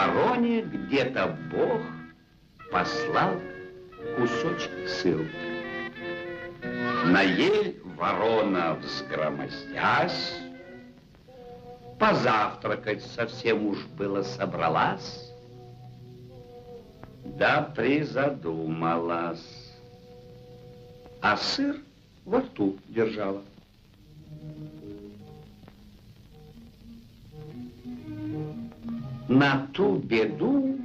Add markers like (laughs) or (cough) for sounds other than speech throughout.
вороне где-то Бог послал кусочек ссылки. На ель ворона взгромоздясь, Позавтракать совсем уж было собралась, Да призадумалась, А сыр во рту держала. На ту беду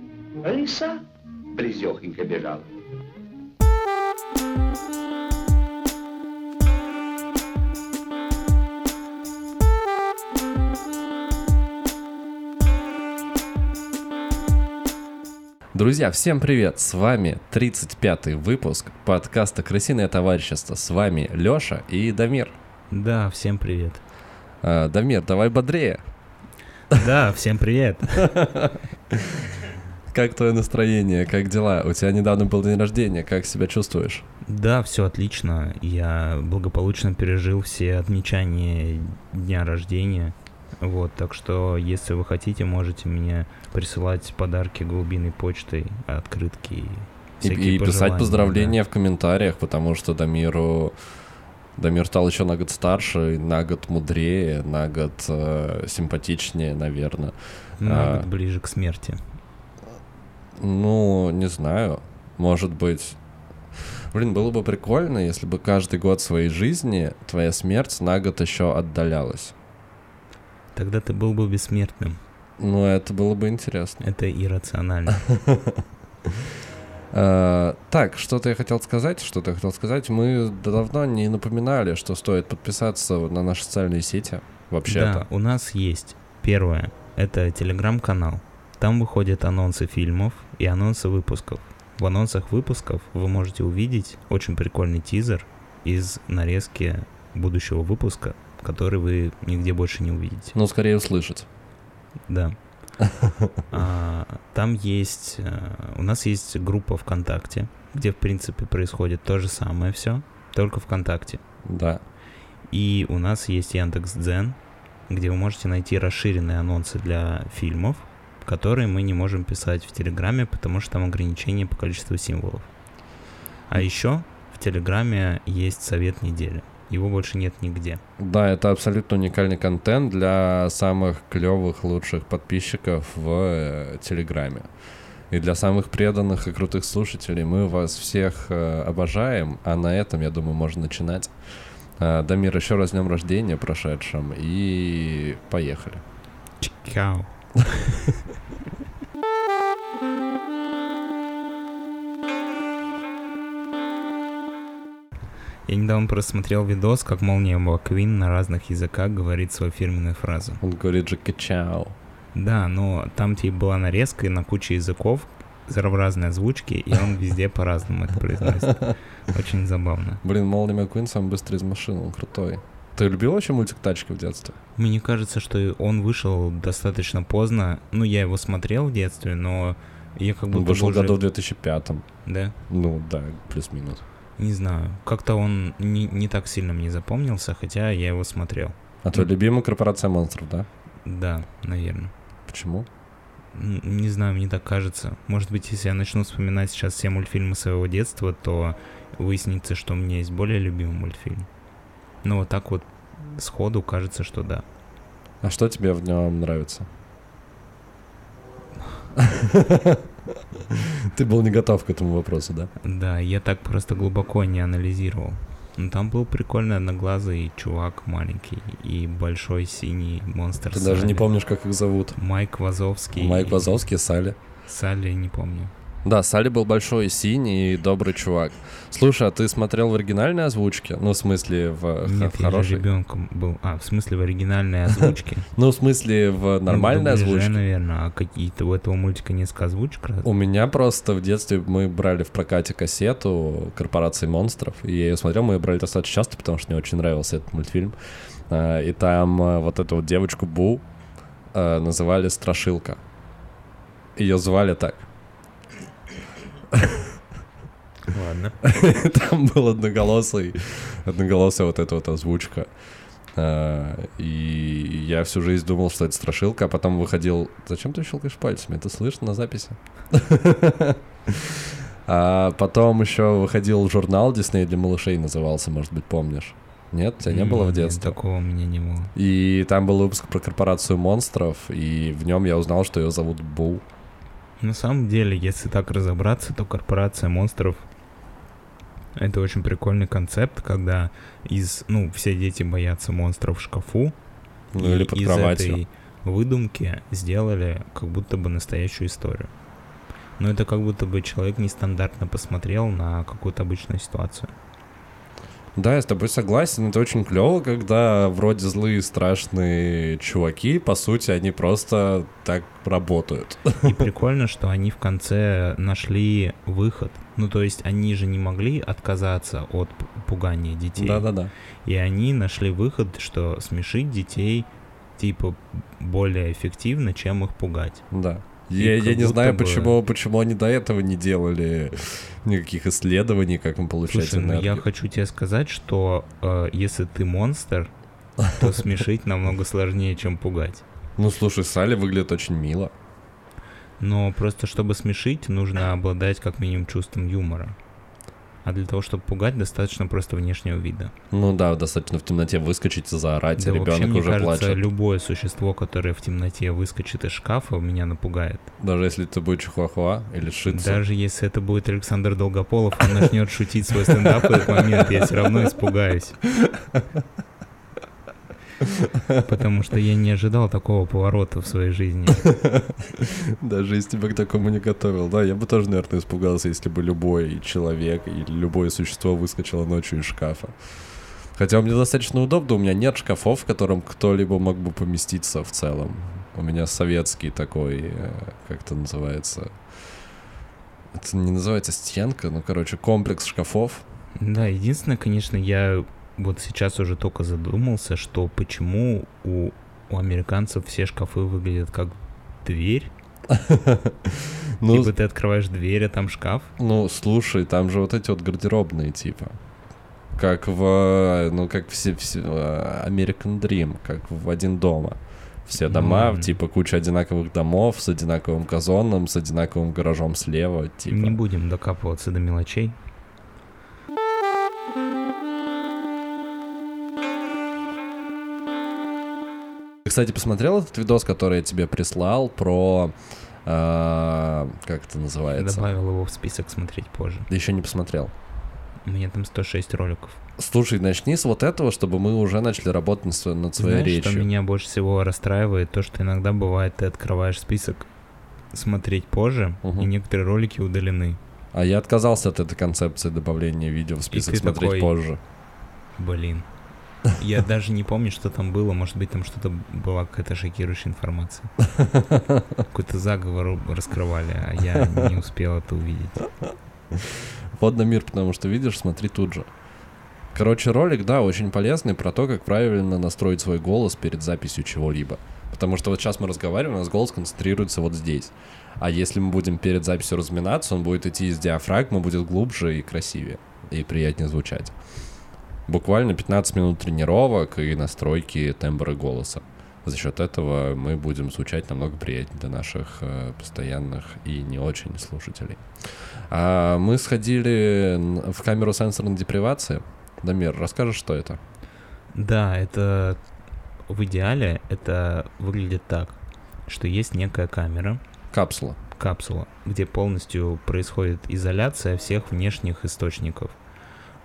лиса близехонько бежала. Друзья, всем привет! С вами 35-й выпуск подкаста «Крысиное товарищество». С вами Лёша и Дамир. Да, всем привет. А, Дамир, давай бодрее. Да, всем привет. (laughs) Как твое настроение? Как дела? У тебя недавно был день рождения. Как себя чувствуешь? Да, все отлично. Я благополучно пережил все отмечания дня рождения. Вот, так что, если вы хотите, можете мне присылать подарки голубиной почтой, открытки и, и писать поздравления да. в комментариях, потому что Дамиру Дамир стал еще на год старше, на год мудрее, на год э, симпатичнее, наверное. На а, год ближе к смерти. Ну, не знаю. Может быть. Блин, было бы прикольно, если бы каждый год своей жизни твоя смерть на год еще отдалялась. Тогда ты был бы бессмертным. Ну, это было бы интересно. Это иррационально. (laughs) Uh, так, что-то я хотел сказать, что-то я хотел сказать. Мы давно не напоминали, что стоит подписаться на наши социальные сети. Вообще-то. Да, у нас есть. Первое, это телеграм-канал. Там выходят анонсы фильмов и анонсы выпусков. В анонсах выпусков вы можете увидеть очень прикольный тизер из нарезки будущего выпуска, который вы нигде больше не увидите. Ну, скорее услышать. Да. А, там есть... Э, у нас есть группа ВКонтакте, где, в принципе, происходит то же самое все, только ВКонтакте. Да. И у нас есть Яндекс.Дзен, где вы можете найти расширенные анонсы для фильмов, которые мы не можем писать в Телеграме, потому что там ограничение по количеству символов. А еще в Телеграме есть совет недели. Его больше нет нигде. Да, это абсолютно уникальный контент для самых клевых, лучших подписчиков в э, Телеграме. И для самых преданных и крутых слушателей мы вас всех э, обожаем, а на этом, я думаю, можно начинать. Э, Дамир, еще раз днем рождения прошедшим, и поехали. Чао. (laughs) Я недавно просмотрел видос, как Молния Маквин на разных языках говорит свою фирменную фразу. Он говорит же «качау». Да, но там типа была нарезка на куче языков, разные озвучки, и он везде по-разному это произносит. Очень забавно. Блин, Молли Маккуин самый быстрый из машин, он крутой. Ты любил вообще мультик «Тачки» в детстве? Мне кажется, что он вышел достаточно поздно. Ну, я его смотрел в детстве, но я как будто Он вышел уже... году в 2005. Да? Ну, да, плюс-минус. Не знаю, как-то он не, не так сильно мне запомнился, хотя я его смотрел. А твой любимый корпорация монстров, да? Да, наверное. Почему? Не знаю, мне так кажется. Может быть, если я начну вспоминать сейчас все мультфильмы своего детства, то выяснится, что у меня есть более любимый мультфильм. Но вот так вот сходу кажется, что да. А что тебе в нем нравится? Ты был не готов к этому вопросу, да? Да, я так просто глубоко не анализировал. Ну, там был прикольный одноглазый чувак маленький и большой синий монстр Ты Салли. даже не помнишь, как их зовут? Майк Вазовский. Майк Вазовский, Салли. Салли, не помню. Да, Салли был большой, синий и добрый чувак. Слушай, а ты смотрел в оригинальной озвучке? Ну, в смысле, в, Нет, в хорошей? я ребенком был. А, в смысле, в оригинальной озвучке? (laughs) Ну, в смысле, в ну, нормальной озвучке? наверное. А какие-то у этого мультика несколько озвучек? У меня просто в детстве мы брали в прокате кассету «Корпорации монстров», и я ее смотрел, мы ее брали достаточно часто, потому что мне очень нравился этот мультфильм. А, и там а, вот эту вот девочку Бу а, называли Страшилка. Ее звали так. Ладно. (laughs) Там был одноголосый, одноголосая вот эта вот озвучка. А, И я всю жизнь думал, что это страшилка, а потом выходил... Зачем ты щелкаешь пальцами? Это слышно на записи? (laughs) А потом еще выходил журнал Дисней для малышей назывался, может быть, помнишь? Нет, тебя не было в Нет, детстве? Такого у меня не было. И там был выпуск про корпорацию монстров, и в нем я узнал, что ее зовут Бу. На самом деле, если так разобраться, то корпорация монстров это очень прикольный концепт, когда из, ну, все дети боятся монстров в шкафу, Ну или под из кроватью. этой выдумки сделали как будто бы настоящую историю. Но это как будто бы человек нестандартно посмотрел на какую-то обычную ситуацию. Да, я с тобой согласен. Это очень клево, когда вроде злые страшные чуваки, по сути, они просто так работают. И прикольно, что они в конце нашли выход. Ну, то есть они же не могли отказаться от пугания детей. Да-да-да. И они нашли выход, что смешить детей типа более эффективно, чем их пугать. Да. Я, я не знаю, бы- почему, почему они до этого не делали никаких исследований, как им получать Слушай, ну я энергию. хочу тебе сказать, что э, если ты монстр, то (laughs) смешить намного сложнее, чем пугать. Ну, слушай, Салли выглядит очень мило. Но просто чтобы смешить, нужно обладать как минимум чувством юмора. А для того, чтобы пугать, достаточно просто внешнего вида. Ну да, достаточно в темноте выскочить и заорать, Да а вообще, ребенок мне уже кажется, плачет. любое существо, которое в темноте выскочит из шкафа, меня напугает. Даже если это будет чихуахуа или шица. Даже если это будет Александр Долгополов, он начнет шутить свой стендап в этот момент, я все равно испугаюсь. Потому что я не ожидал такого поворота в своей жизни. (laughs) Даже если тебя к такому не готовил. Да, я бы тоже, наверное, испугался, если бы любой человек или любое существо выскочило ночью из шкафа. Хотя меня достаточно удобно, у меня нет шкафов, в котором кто-либо мог бы поместиться в целом. У меня советский такой, э, как это называется? Это не называется стенка, ну, короче, комплекс шкафов. Да, единственное, конечно, я вот сейчас уже только задумался, что почему у, у американцев все шкафы выглядят как дверь. (laughs) Ну, Типа ты открываешь дверь, а там шкаф. Ну, слушай, там же вот эти вот гардеробные типа. Как в, ну, как все, все э, American Dream, как в один дома. Все дома, Ну. типа куча одинаковых домов с одинаковым газоном, с одинаковым гаражом слева, типа. Не будем докапываться до мелочей. Ты, кстати, посмотрел этот видос, который я тебе прислал про... э, как это Я называется? добавил его в список смотреть позже. Еще не посмотрел. У меня там 106 роликов. Слушай, начни с вот этого, чтобы мы уже начали работать над, сво- над своей Знаешь, речью. что меня больше всего расстраивает? То, что иногда бывает, ты открываешь список смотреть позже, Мгм. и некоторые ролики удалены. А я отказался от этой концепции добавления видео в список ты смотреть такой- позже. Блин. Я даже не помню, что там было. Может быть, там что-то была какая-то шокирующая информация. (laughs) Какой-то заговор раскрывали, а я не успел это увидеть. Вот на мир, потому что видишь, смотри тут же. Короче, ролик, да, очень полезный про то, как правильно настроить свой голос перед записью чего-либо. Потому что вот сейчас мы разговариваем, у нас голос концентрируется вот здесь. А если мы будем перед записью разминаться, он будет идти из диафрагмы, будет глубже и красивее, и приятнее звучать. Буквально 15 минут тренировок и настройки тембра голоса. За счет этого мы будем звучать намного приятнее для наших э, постоянных и не очень слушателей. А мы сходили в камеру сенсорной депривации. Дамир, расскажешь, что это? Да, это в идеале это выглядит так, что есть некая камера, Капсула. капсула, где полностью происходит изоляция всех внешних источников.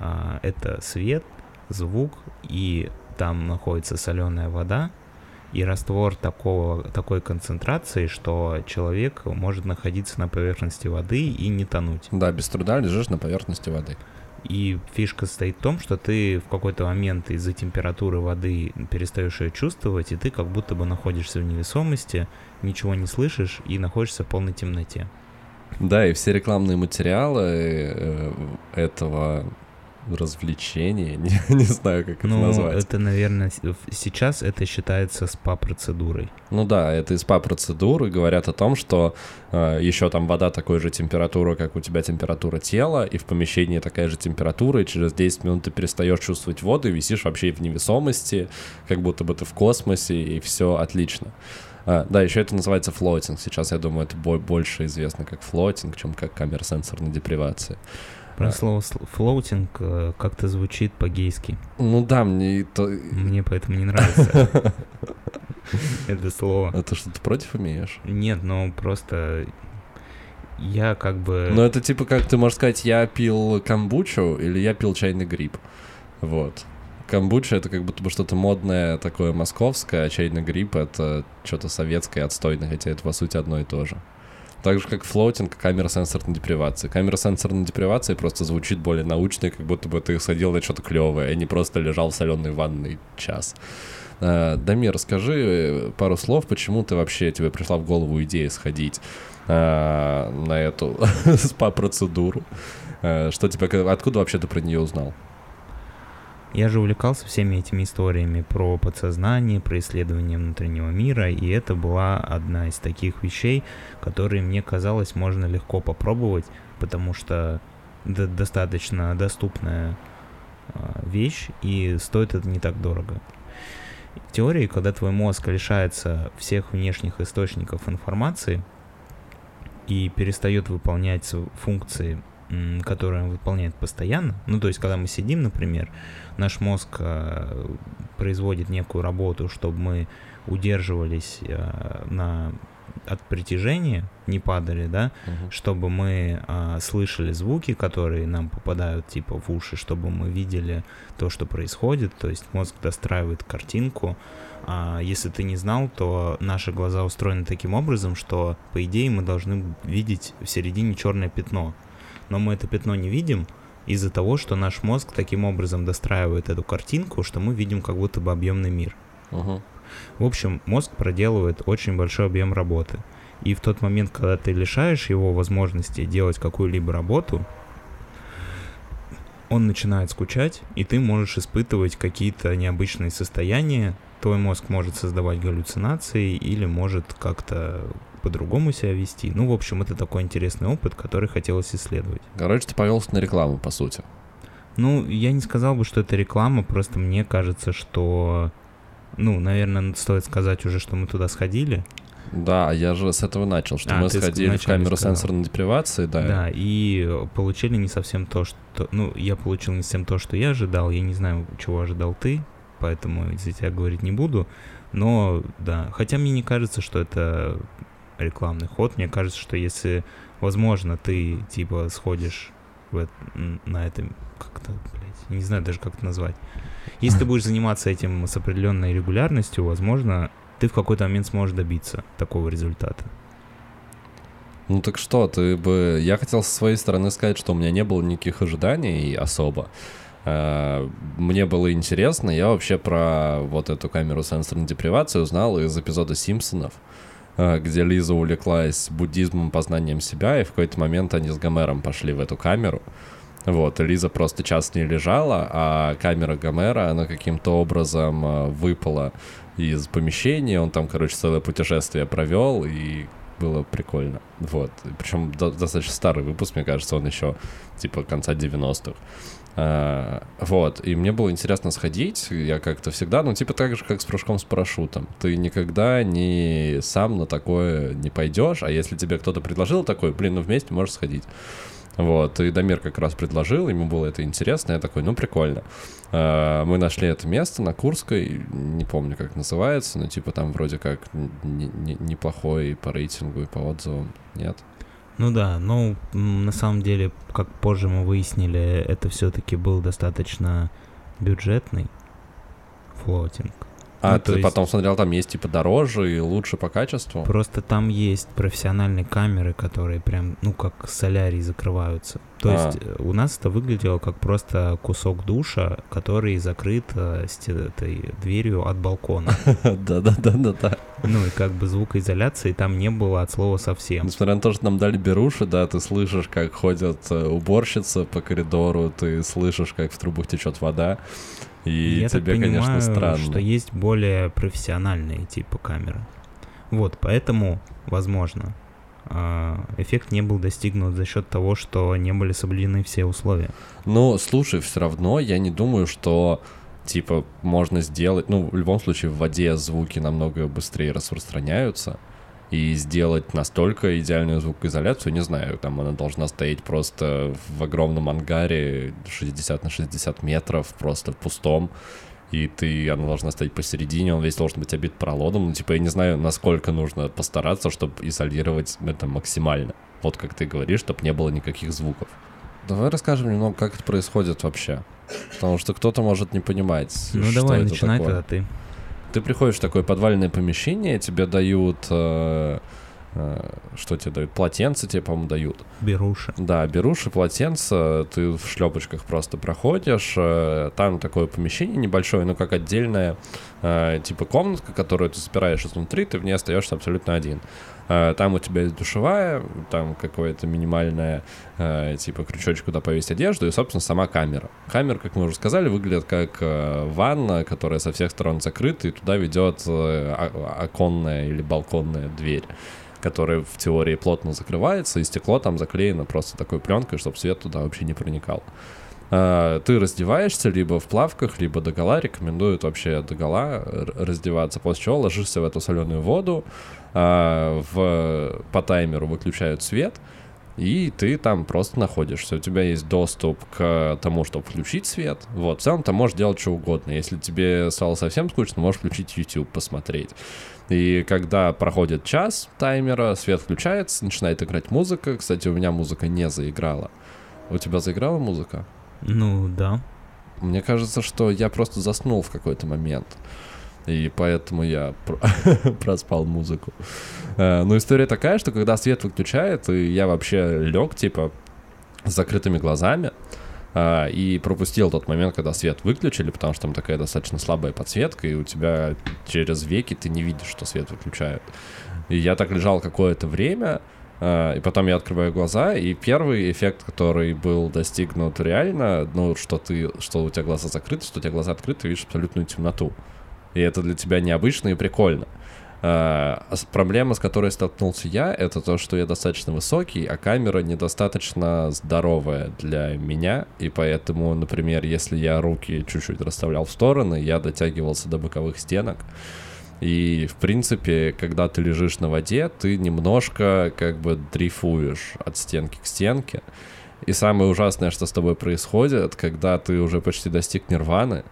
А, Это свет, звук, и там находится соленая вода, и раствор такого, такой концентрации, что человек может находиться на поверхности воды и не тонуть. Да, без труда лежишь на поверхности воды. И фишка состоит в том, что ты в какой-то момент из-за температуры воды перестаешь ее чувствовать, и ты как будто бы находишься в невесомости, ничего не слышишь и находишься в полной темноте. Да, и все рекламные материалы э, этого развлечение, (laughs) не, не знаю, как ну, это назвать. это, наверное, сейчас это считается спа-процедурой. Ну да, это из спа-процедуры говорят о том, что э, еще там вода такой же температуры, как у тебя температура тела, и в помещении такая же температура, и через 10 минут ты перестаешь чувствовать воду и висишь вообще в невесомости, как будто бы ты в космосе, и все отлично. А, да, еще это называется флотинг. Сейчас, я думаю, это больше известно как флотинг, чем как камера сенсорной депривации. Про а. слово floating э, как-то звучит по-гейски. Ну да, мне это... Мне поэтому не нравится (laughs) это слово. Что, ты против имеешь? Нет, ну просто я как бы... Ну это типа как ты можешь сказать, я пил камбучу или я пил чайный гриб. Вот. Камбуча это как будто бы что-то модное такое московское, а чайный гриб это что-то советское отстойное, хотя это по сути одно и то же. Так же, как floating, камера сенсорной депривации. Камера сенсорной депривации просто звучит более научно, как будто бы ты сходил на что-то клевое, а не просто лежал в соленой ванной час. Э, Дамир, расскажи пару слов, почему ты вообще, тебе пришла в голову идея сходить э, на эту (laughs) спа-процедуру? Э, что тебя, откуда вообще ты про нее узнал? Я же увлекался всеми этими историями про подсознание, про исследование внутреннего мира, и это была одна из таких вещей, которые мне казалось можно легко попробовать, потому что это достаточно доступная а, вещь, и стоит это не так дорого. В теории, когда твой мозг лишается всех внешних источников информации и перестает выполнять функции которое он выполняет постоянно. Ну, то есть, когда мы сидим, например, наш мозг э, производит некую работу, чтобы мы удерживались э, на от притяжения, не падали, да, угу. чтобы мы э, слышали звуки, которые нам попадают типа в уши, чтобы мы видели то, что происходит, то есть мозг достраивает картинку. А если ты не знал, то наши глаза устроены таким образом, что по идее мы должны видеть в середине черное пятно но мы это пятно не видим из-за того, что наш мозг таким образом достраивает эту картинку, что мы видим как будто бы объемный мир. Угу. В общем, мозг проделывает очень большой объем работы. И в тот момент, когда ты лишаешь его возможности делать какую-либо работу, он начинает скучать, и ты можешь испытывать какие-то необычные состояния. Твой мозг может создавать галлюцинации или может как-то по-другому себя вести. Ну, в общем, это такой интересный опыт, который хотелось исследовать. Короче, ты повелся на рекламу, по сути. Ну, я не сказал бы, что это реклама, просто мне кажется, что, ну, наверное, стоит сказать уже, что мы туда сходили. Да, я же с этого начал, что а, мы сходили в камеру сказал. сенсорной депривации, да. Да, и получили не совсем то, что... Ну, я получил не совсем то, что я ожидал. Я не знаю, чего ожидал ты, поэтому за тебя говорить не буду. Но, да, хотя мне не кажется, что это рекламный ход. Мне кажется, что если, возможно, ты типа сходишь в, на этом как-то, блядь, не знаю даже как это назвать. Если ты будешь заниматься этим с определенной регулярностью, возможно, ты в какой-то момент сможешь добиться такого результата. Ну так что, ты бы... Я хотел со своей стороны сказать, что у меня не было никаких ожиданий особо. А, мне было интересно, я вообще про вот эту камеру сенсорной депривации узнал из эпизода «Симпсонов». Э, где Лиза увлеклась буддизмом, познанием себя, и в какой-то момент они с Гомером пошли в эту камеру. Вот, Лиза просто час с ней лежала, а камера Гомера, она каким-то образом э, выпала из помещения, он там, короче, целое путешествие провел, и было прикольно. Вот. Причем достаточно старый выпуск, мне кажется, он еще типа конца 90-х. А, вот, и мне было интересно сходить, я как-то всегда, ну, типа так же, как с прыжком с парашютом. Ты никогда не сам на такое не пойдешь, а если тебе кто-то предложил такое, блин, ну вместе можешь сходить. Вот, и Дамир как раз предложил, ему было это интересно, я такой, ну, прикольно. А, мы нашли это место на Курской, не помню, как называется, но типа там вроде как неплохой по рейтингу и по отзывам, нет? Ну да, но на самом деле, как позже мы выяснили, это все-таки был достаточно бюджетный флотинг. А Ну, ты есть- потом смотрел, там есть типа дороже и лучше по качеству? Просто там есть профессиональные камеры, которые прям, ну, как солярий закрываются. То А. есть э, у нас это выглядело как просто кусок душа, который закрыт э, этой дверью от балкона. (laughs) Да-да-да-да-да. Ну и как бы звукоизоляции там не было от слова совсем. Несмотря на то, что нам дали беруши, да, ты слышишь, как ходят э, уборщицы по коридору, ты слышишь, как в трубах течет вода, и Я так тебе, конечно, понимаю, странно. что есть более профессиональные типа камеры. Вот, поэтому, возможно, а, эффект не был достигнут за счет того, что не были соблюдены все условия. Ну, слушай, все равно я не думаю, что типа можно сделать, ну, в любом случае в воде звуки намного быстрее распространяются, и сделать настолько идеальную звукоизоляцию, не знаю, там она должна стоять просто в огромном ангаре 60 на 60 метров, просто в пустом, и ты, она должна стоять посередине, он весь должен быть обит пролодом, ну, типа, я не знаю, насколько нужно постараться, чтобы изолировать это максимально. Вот как ты говоришь, чтобы не было никаких звуков. Давай расскажем немного, как это происходит вообще. Потому что кто-то может не понимать, Ну что давай, это начинай такое. тогда ты. Ты приходишь в такое подвальное помещение, тебе дают... э, что тебе дают? Полотенце тебе, по-моему, дают. Беруши. Да, беруши, полотенце, ты в шлепочках просто проходишь. э, Там такое помещение небольшое, ну как отдельная э, типа комнатка, которую ты запираешь изнутри, ты в ней остаешься абсолютно один. Э, Там у тебя есть душевая, там какое-то минимальное э, типа крючочек, куда повесить одежду, и, собственно, сама камера. Камера, как мы уже сказали, выглядит как э, ванна, которая со всех сторон закрыта, и туда ведет э, оконная или балконная дверь которая в теории плотно закрывается, и стекло там заклеено просто такой пленкой, чтобы свет туда вообще не проникал. А, Ты раздеваешься либо в плавках, либо догола. Рекомендуют вообще догола р- раздеваться, после чего ложишься в эту соленую воду, а, в, по таймеру выключают свет, и ты там просто находишься. У тебя есть доступ к тому, чтобы включить свет. Вот, в целом ты можешь делать что угодно. Если тебе стало совсем скучно, можешь включить YouTube, посмотреть. И когда проходит час таймера, свет включается, начинает играть музыка. Кстати, у меня музыка не заиграла. У тебя заиграла музыка? Ну да. Мне кажется, что я просто заснул в какой-то момент. И поэтому я про- (laughs) проспал музыку. Э, Ну, история такая, что когда свет выключает, и я вообще лег, типа, с закрытыми глазами, и пропустил тот момент, когда свет выключили, потому что там такая достаточно слабая подсветка, и у тебя через веки ты не видишь, что свет выключают. И я так лежал какое-то время, а, и потом я открываю глаза, и первый эффект, который был достигнут реально, ну, что ты, что у тебя глаза закрыты, что у тебя глаза открыты, ты видишь абсолютную темноту. И это для тебя необычно и прикольно. А, проблема, с которой столкнулся я, это то, что я достаточно высокий, а камера недостаточно здоровая для меня, и поэтому, например, если я руки чуть-чуть расставлял в стороны, я дотягивался до боковых стенок, и, в принципе, когда ты лежишь на воде, ты немножко как бы дрейфуешь от стенки к стенке. И самое ужасное, что с тобой происходит, когда ты уже почти достиг нирваны,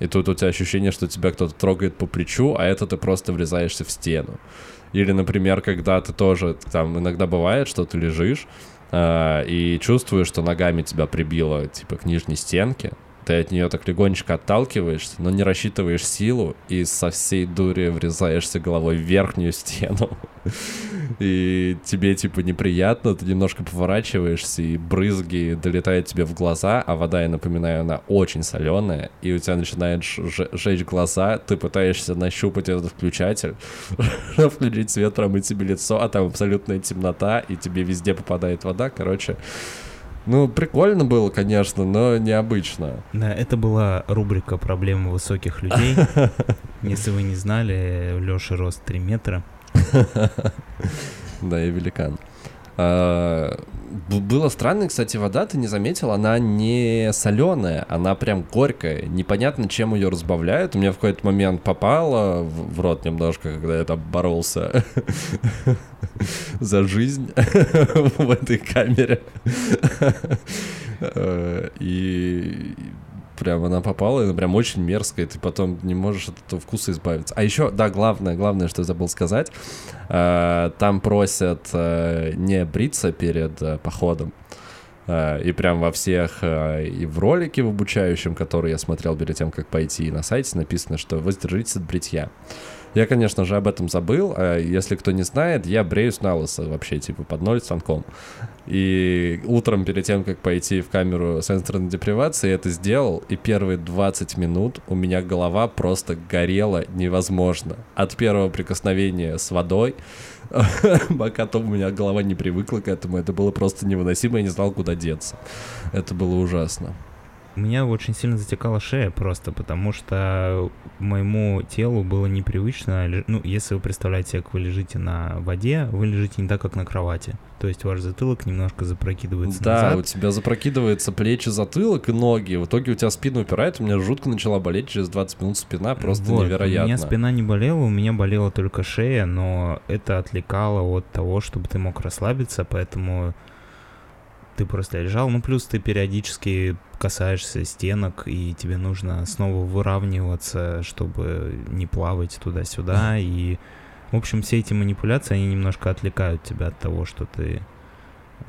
и тут у тебя ощущение, что тебя кто-то трогает по плечу, а это ты просто врезаешься в стену. Или, например, когда ты тоже, там иногда бывает, что ты лежишь а, и чувствуешь, что ногами тебя прибило, типа, к нижней стенке, ты от нее так легонечко отталкиваешься, но не рассчитываешь силу и со всей дури врезаешься головой в верхнюю стену. И тебе, типа, неприятно, ты немножко поворачиваешься, и брызги долетают тебе в глаза, а вода, я напоминаю, она очень соленая, и у тебя начинает жечь глаза, ты пытаешься нащупать этот включатель, (laughs) включить свет, промыть себе лицо, а там абсолютная темнота, и тебе везде попадает вода, короче... Ну, прикольно было, конечно, но необычно. Да, это была рубрика «Проблемы высоких людей». (laughs) Если вы не знали, Лёша рост 3 метра. (laughs) Да, я великан. А, Было странно, кстати, вода, ты не заметил, она не соленая, она прям горькая. Непонятно, чем ее разбавляют. У меня в какой-то момент попало в в рот немножко, когда я там боролся (laughs) за жизнь (laughs) в этой камере. (laughs) Э, И прям она попала, и она прям очень мерзкая, ты потом не можешь от этого вкуса избавиться. А еще, да, главное, главное, что я забыл сказать, э, там просят э, не бриться перед э, походом, А, и прям во всех, а, и в ролике в обучающем, который я смотрел перед тем, как пойти, и на сайте написано, что воздержитесь от бритья. Я, конечно же, об этом забыл. А если кто не знает, я бреюсь на лысо вообще, типа, под ноль станком. И утром, перед тем, как пойти в камеру сенсорной депривации, я это сделал, и первые 20 минут у меня голова просто горела невозможно. От первого прикосновения с водой, (laughs) пока то у меня голова не привыкла к этому, это было просто невыносимо, я не знал, куда деться. Это было ужасно. У меня очень сильно затекала шея просто, потому что моему телу было непривычно, ну, если вы представляете, как вы лежите на воде, вы лежите не так, как на кровати. То есть ваш затылок немножко запрокидывается да, назад. у тебя запрокидывается плечи, затылок и ноги. В итоге у тебя спина упирает, у меня жутко начала болеть через 20 минут спина, просто вот, невероятно. У меня спина не болела, у меня болела только шея, но это отвлекало от того, чтобы ты мог расслабиться, поэтому ты просто лежал, ну плюс ты периодически касаешься стенок, и тебе нужно снова выравниваться, чтобы не плавать туда-сюда, и, в общем, все эти манипуляции, они немножко отвлекают тебя от того, что ты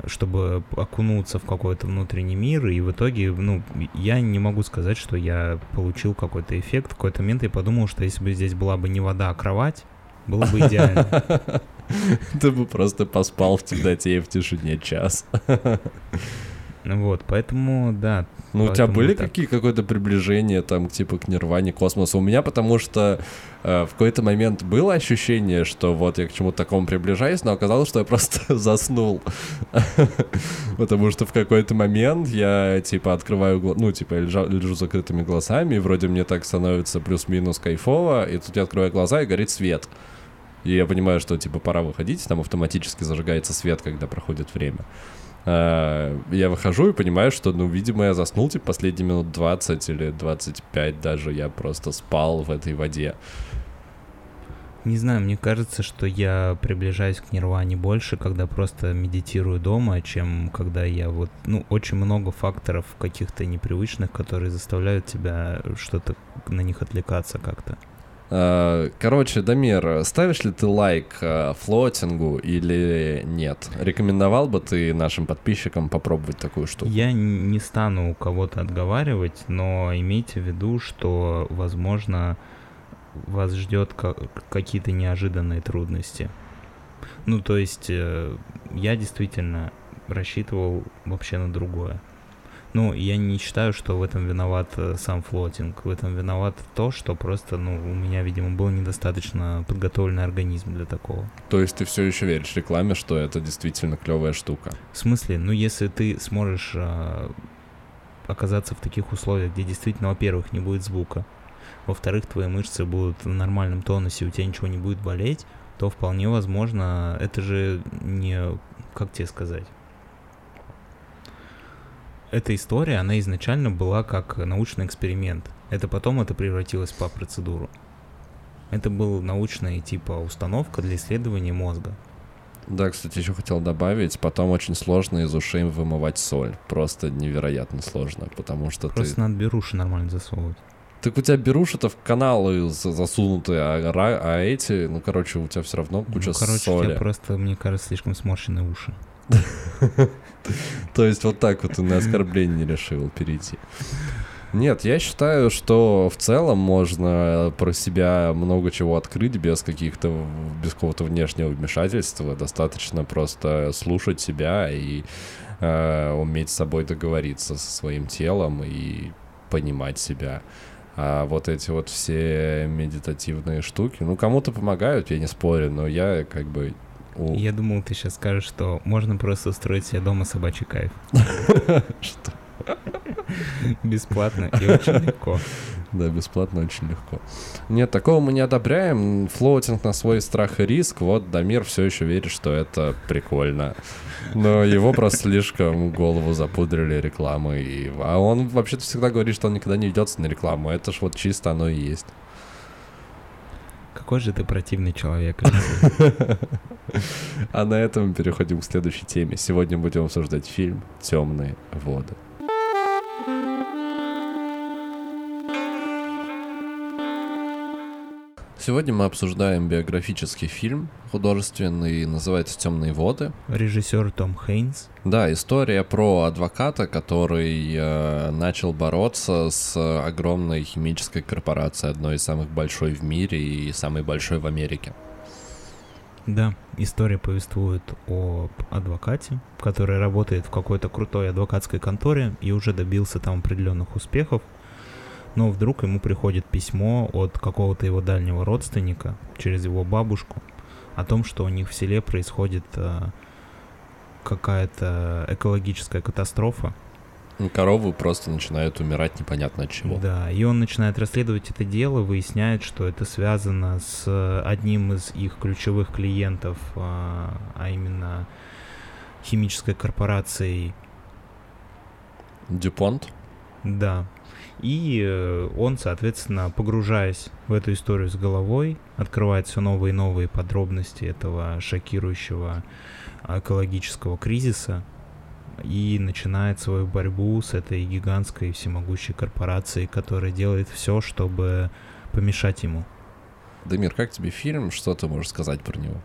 чтобы окунуться в какой-то внутренний мир, и в итоге, ну, я не могу сказать, что я получил какой-то эффект. В какой-то момент я подумал, что если бы здесь была бы не вода, а кровать, было бы идеально. (laughs) (laughs) Ты бы просто поспал в темноте и в тишине час. Вот, поэтому, да. Ну, у тебя были так... какие какое-то приближение там, типа, к нирване, космосу? У меня потому что э, в какой-то момент было ощущение, что вот я к чему-то такому приближаюсь, но оказалось, что я просто (laughs) заснул. (laughs) Потому что в какой-то момент я, типа, открываю глаза, ну, типа, я лежу, лежу закрытыми глазами, и вроде мне так становится плюс-минус кайфово, и тут я открываю глаза, и горит свет. И я понимаю, что, типа, пора выходить, там автоматически зажигается свет, когда проходит время. Uh, я выхожу и понимаю, что, ну, видимо, я заснул, типа, последние минут 20 или 25 даже, я просто спал в этой воде. Не знаю, мне кажется, что я приближаюсь к нирване больше, когда просто медитирую дома, чем когда я вот, ну, очень много факторов каких-то непривычных, которые заставляют тебя что-то на них отвлекаться как-то. Э, короче, Дамир, ставишь ли ты лайк э, флотингу или нет? Рекомендовал бы ты нашим подписчикам попробовать такую штуку? Я не стану у кого-то отговаривать, но имейте в виду, что, возможно, вас ждет какие-то неожиданные трудности. Ну, то есть, э, я действительно рассчитывал вообще на другое. Ну, я не считаю, что в этом виноват э, сам флотинг. В этом виноват то, что просто, ну, у меня, видимо, был недостаточно подготовленный организм для такого. То есть ты все еще веришь рекламе, что это действительно клевая штука? В смысле? Ну, если ты сможешь а, оказаться в таких условиях, где действительно, во-первых, не будет звука, во-вторых, твои мышцы будут в нормальном тонусе, у тебя ничего не будет болеть, то вполне возможно, это же не, как тебе сказать, эта история, она изначально была как научный эксперимент. Это потом это превратилось по процедуру. Это был научная типа установка для исследования мозга. Да, кстати, еще хотел добавить, потом очень сложно из ушей вымывать соль. Просто невероятно сложно, потому что Просто ты... надо беруши нормально засовывать. Так у тебя беруши-то в каналы засунуты, а, а эти, ну, короче, у тебя все равно куча ну, короче, соли. у тебя просто, мне кажется, слишком сморщенные уши. (laughs) То есть вот так вот на оскорбление решил перейти. Нет, я считаю, что в целом можно про себя много чего открыть без каких-то, без какого-то внешнего вмешательства. Достаточно просто слушать себя и э, уметь с собой договориться со своим телом и понимать себя. А вот эти вот все медитативные штуки, ну, кому-то помогают, я не спорю, но я как бы я думал, ты сейчас скажешь, что можно просто устроить себе дома собачий кайф. (laughs) Что? Бесплатно и очень легко. Да, бесплатно очень легко. Нет, такого мы не одобряем. Флоутинг на свой страх и риск. Вот Дамир все еще верит, что это прикольно. Но его просто слишком голову запудрили рекламой. А он вообще-то всегда говорит, что он никогда не ведется на рекламу. Это ж вот чисто оно и есть. Какой же ты противный человек. (laughs) А на этом мы переходим к следующей теме. Сегодня будем обсуждать фильм «Темные воды». Сегодня мы обсуждаем биографический фильм художественный, называется «Темные воды». Режиссер Том Хейнс. Да, история про адвоката, который э, начал бороться с огромной химической корпорацией, одной из самых большой в мире и самой большой в Америке. Да, история повествует об адвокате, который работает в какой-то крутой адвокатской конторе и уже добился там определенных успехов, но вдруг ему приходит письмо от какого-то его дальнего родственника через его бабушку о том, что у них в селе происходит э, какая-то экологическая катастрофа, Коровы просто начинают умирать непонятно от чего. Да, и он начинает расследовать это дело, выясняет, что это связано с одним из их ключевых клиентов, а, а именно химической корпорацией. Дюпонт? Да. И э, он, соответственно, погружаясь в эту историю с головой, открывает все новые и новые подробности этого шокирующего экологического кризиса, и начинает свою борьбу с этой гигантской всемогущей корпорацией, которая делает все, чтобы помешать ему. Дамир, как тебе фильм? Что ты можешь сказать про него?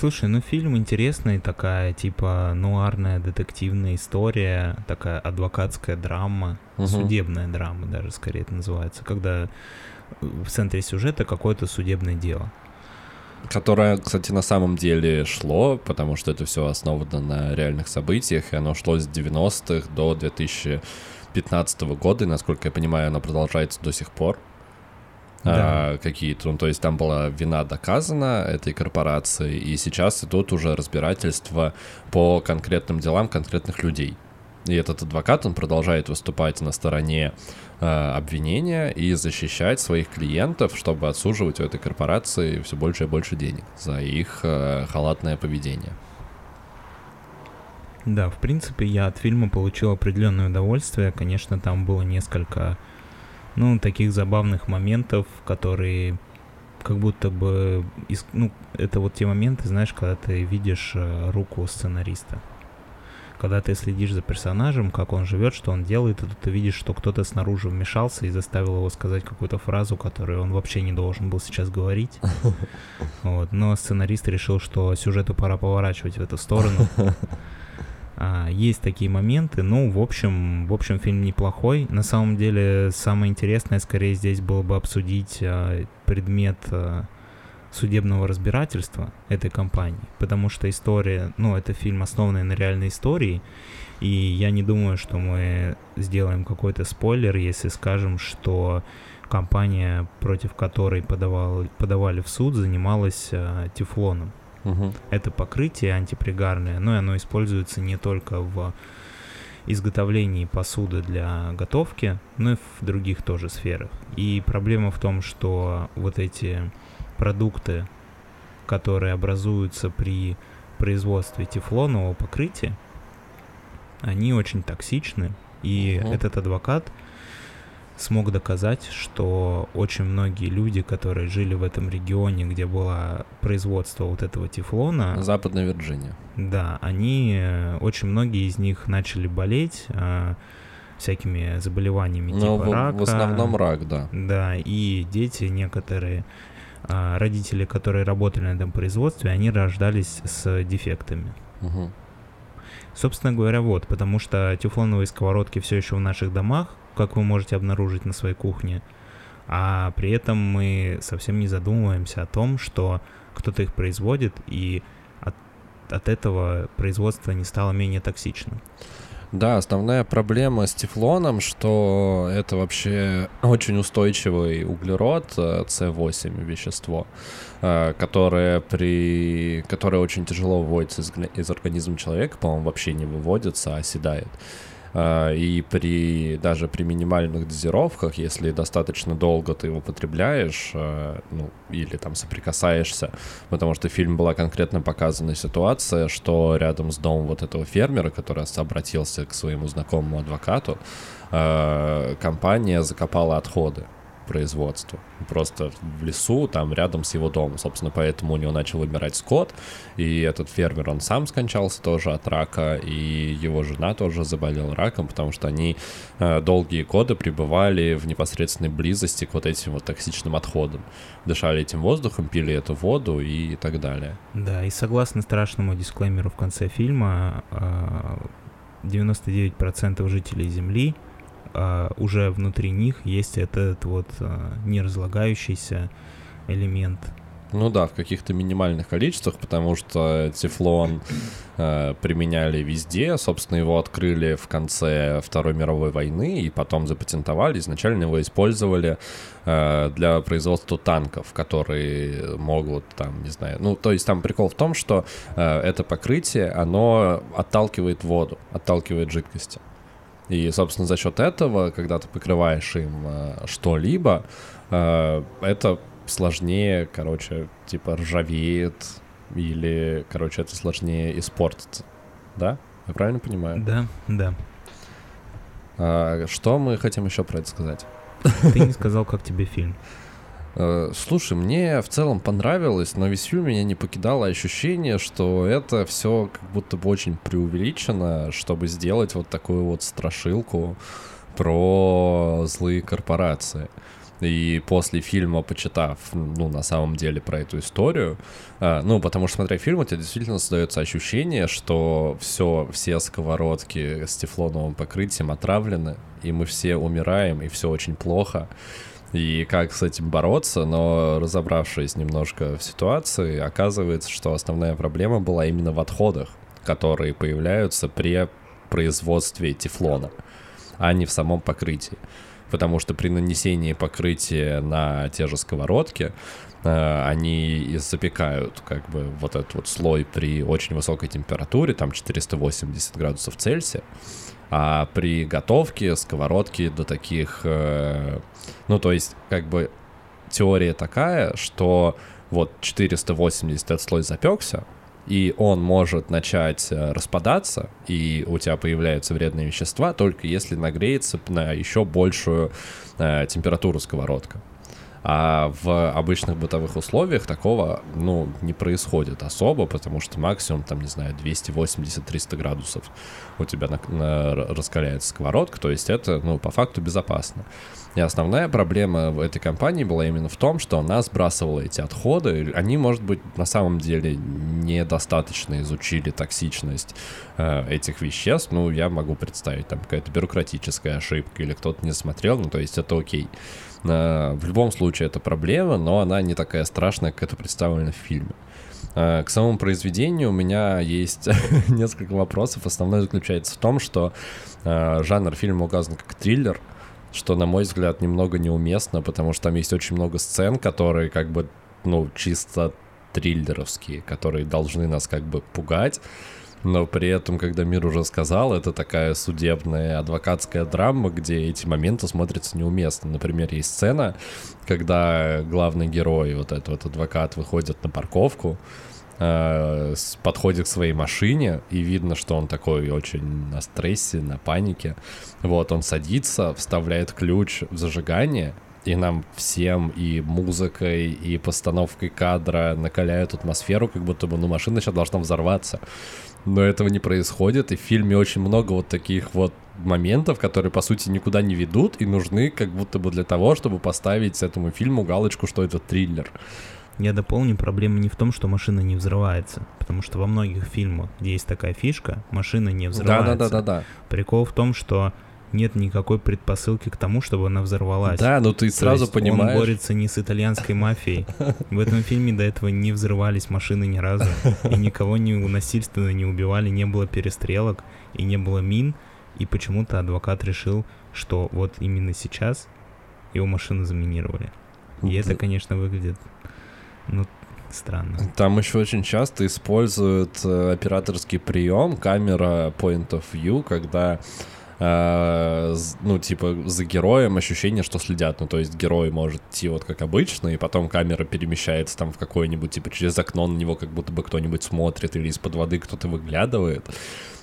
Слушай, ну фильм интересный, такая типа нуарная детективная история, такая адвокатская драма, угу. судебная драма даже скорее это называется, когда в центре сюжета какое-то судебное дело. Которое, кстати, на самом деле шло, потому что это все основано на реальных событиях, и оно шло с 90-х до 2015 года, и, насколько я понимаю, оно продолжается до сих пор. Да. А, какие-то, ну, то есть там была вина доказана этой корпорации, и сейчас идут уже разбирательства по конкретным делам конкретных людей. И этот адвокат, он продолжает выступать на стороне э, обвинения и защищать своих клиентов, чтобы отсуживать у этой корпорации все больше и больше денег за их э, халатное поведение. Да, в принципе, я от фильма получил определенное удовольствие. Конечно, там было несколько, ну, таких забавных моментов, которые как будто бы, ну, это вот те моменты, знаешь, когда ты видишь э, руку сценариста когда ты следишь за персонажем, как он живет, что он делает, и тут ты видишь, что кто-то снаружи вмешался и заставил его сказать какую-то фразу, которую он вообще не должен был сейчас говорить. (laughs) Вот. Но сценарист решил, что сюжету пора поворачивать в эту сторону. (laughs) А, есть такие моменты, ну, в общем, в общем, фильм неплохой. На самом деле, самое интересное, скорее, здесь было бы обсудить а, предмет а, судебного разбирательства этой компании, потому что история, ну, это фильм, основанный на реальной истории, и я не думаю, что мы сделаем какой-то спойлер, если скажем, что компания, против которой подавал, подавали в суд, занималась э, тефлоном. Угу. Это покрытие антипригарное, но оно используется не только в изготовлении посуды для готовки, но и в других тоже сферах. И проблема в том, что вот эти продукты, которые образуются при производстве тефлонового покрытия, они очень токсичны. И угу. этот адвокат смог доказать, что очень многие люди, которые жили в этом регионе, где было производство вот этого тефлона... Западная Вирджиния. Да, они, э, очень многие из них начали болеть а, всякими заболеваниями Но типа в, рака. в основном рак, да. Да, и дети некоторые а родители, которые работали на этом производстве, они рождались с дефектами. Угу. Собственно говоря, вот, потому что тефлоновые сковородки все еще в наших домах, как вы можете обнаружить на своей кухне, а при этом мы совсем не задумываемся о том, что кто-то их производит, и от, от этого производство не стало менее токсичным. Да, основная проблема с тефлоном, что это вообще очень устойчивый углерод, С8 э, вещество, э, которое, при... которое очень тяжело выводится из, из организма человека, по-моему, вообще не выводится, а оседает. А, и при, даже при минимальных дозировках, если достаточно долго ты его потребляешь, а, ну, или там соприкасаешься, потому что в фильме была конкретно показана ситуация, что рядом с домом вот этого фермера, который обратился к своему знакомому адвокату, а, компания закопала отходы производству. Просто в лесу, там рядом с его домом. Собственно, поэтому у него начал умирать скот. И этот фермер, он сам скончался тоже от рака. И его жена тоже заболела раком, потому что они э, долгие годы пребывали в непосредственной близости к вот этим вот токсичным отходам. Дышали этим воздухом, пили эту воду и так далее. Да, и согласно страшному дисклеймеру в конце фильма, 99% жителей Земли а, уже внутри них есть этот вот а, неразлагающийся элемент. Ну да, в каких-то минимальных количествах, потому что тефлон э, применяли везде. Собственно, его открыли в конце Второй мировой войны и потом запатентовали. Изначально его использовали э, для производства танков, которые могут там, не знаю... Ну, то есть там прикол в том, что э, это покрытие, оно отталкивает воду, отталкивает жидкости. И, собственно, за счет этого, когда ты покрываешь им э, что-либо, э, это сложнее, короче, типа ржавеет или, короче, это сложнее испортится. Да? Я правильно понимаю? Да, да. А, что мы хотим еще про это сказать? Ты не сказал, как тебе фильм. Э, слушай, мне в целом понравилось, но весь фильм меня не покидало ощущение, что это все как будто бы очень преувеличено, чтобы сделать вот такую вот страшилку про злые корпорации. И после фильма, почитав, ну, на самом деле, про эту историю, э, ну, потому что, смотря фильм, у тебя действительно создается ощущение, что все, все сковородки с тефлоновым покрытием отравлены, и мы все умираем, и все очень плохо и как с этим бороться, но разобравшись немножко в ситуации, оказывается, что основная проблема была именно в отходах, которые появляются при производстве тефлона, а не в самом покрытии. Потому что при нанесении покрытия на те же сковородки э, они запекают как бы вот этот вот слой при очень высокой температуре, там 480 градусов Цельсия, а при готовке сковородки до таких... Э, ну, то есть, как бы теория такая, что вот 480 этот слой запекся, и он может начать э, распадаться, и у тебя появляются вредные вещества, только если нагреется на еще большую э, температуру сковородка. А в обычных бытовых условиях такого, ну, не происходит особо, потому что максимум, там, не знаю, 280-300 градусов у тебя на, на, раскаляется сковородка, то есть это, ну, по факту безопасно. И основная проблема в этой компании была именно в том, что она сбрасывала эти отходы. Они, может быть, на самом деле недостаточно изучили токсичность э, этих веществ. Ну, я могу представить, там какая-то бюрократическая ошибка или кто-то не смотрел, ну, то есть это окей. В любом случае это проблема, но она не такая страшная, как это представлено в фильме. Э, к самому произведению у меня есть (laughs) несколько вопросов. Основной заключается в том, что э, жанр фильма указан как триллер, что, на мой взгляд, немного неуместно, потому что там есть очень много сцен, которые как бы, ну, чисто триллеровские, которые должны нас как бы пугать, но при этом, когда мир уже сказал, это такая судебная адвокатская драма, где эти моменты смотрятся неуместно. Например, есть сцена, когда главный герой, вот этот вот адвокат, выходит на парковку, э, подходит к своей машине, и видно, что он такой очень на стрессе, на панике. Вот, он садится, вставляет ключ в зажигание, и нам всем и музыкой, и постановкой кадра накаляют атмосферу, как будто бы, ну, машина сейчас должна взорваться. Но этого не происходит, и в фильме очень много вот таких вот моментов, которые, по сути, никуда не ведут и нужны как будто бы для того, чтобы поставить этому фильму галочку, что это триллер. Я дополню, проблема не в том, что машина не взрывается, потому что во многих фильмах, где есть такая фишка, машина не взрывается. Да-да-да-да. Прикол в том, что нет никакой предпосылки к тому, чтобы она взорвалась. Да, ну ты сразу есть понимаешь. Он борется не с итальянской мафией. В этом фильме до этого не взрывались машины ни разу, и никого не насильственно не убивали, не было перестрелок и не было мин, и почему-то адвокат решил, что вот именно сейчас его машину заминировали. И это, конечно, выглядит ну, странно. Там еще очень часто используют э, операторский прием, камера point of view, когда э, ну, типа, за героем ощущение, что следят. Ну, то есть герой может идти вот как обычно, и потом камера перемещается там в какое-нибудь, типа, через окно на него как будто бы кто-нибудь смотрит, или из-под воды кто-то выглядывает.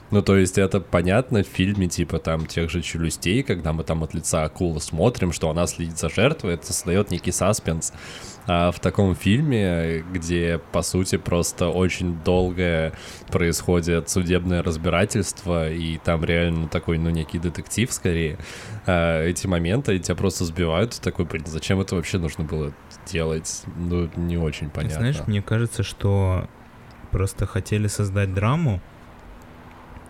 Ну, то есть это понятно в фильме, типа, там, тех же «Челюстей», когда мы там от лица акулы смотрим, что она следит за жертвой, это создает некий саспенс. А в таком фильме, где, по сути, просто очень долгое происходит судебное разбирательство, и там реально такой, ну, некий детектив скорее, а эти моменты тебя просто сбивают, такой, блин, зачем это вообще нужно было делать? Ну, не очень понятно. Знаешь, мне кажется, что просто хотели создать драму,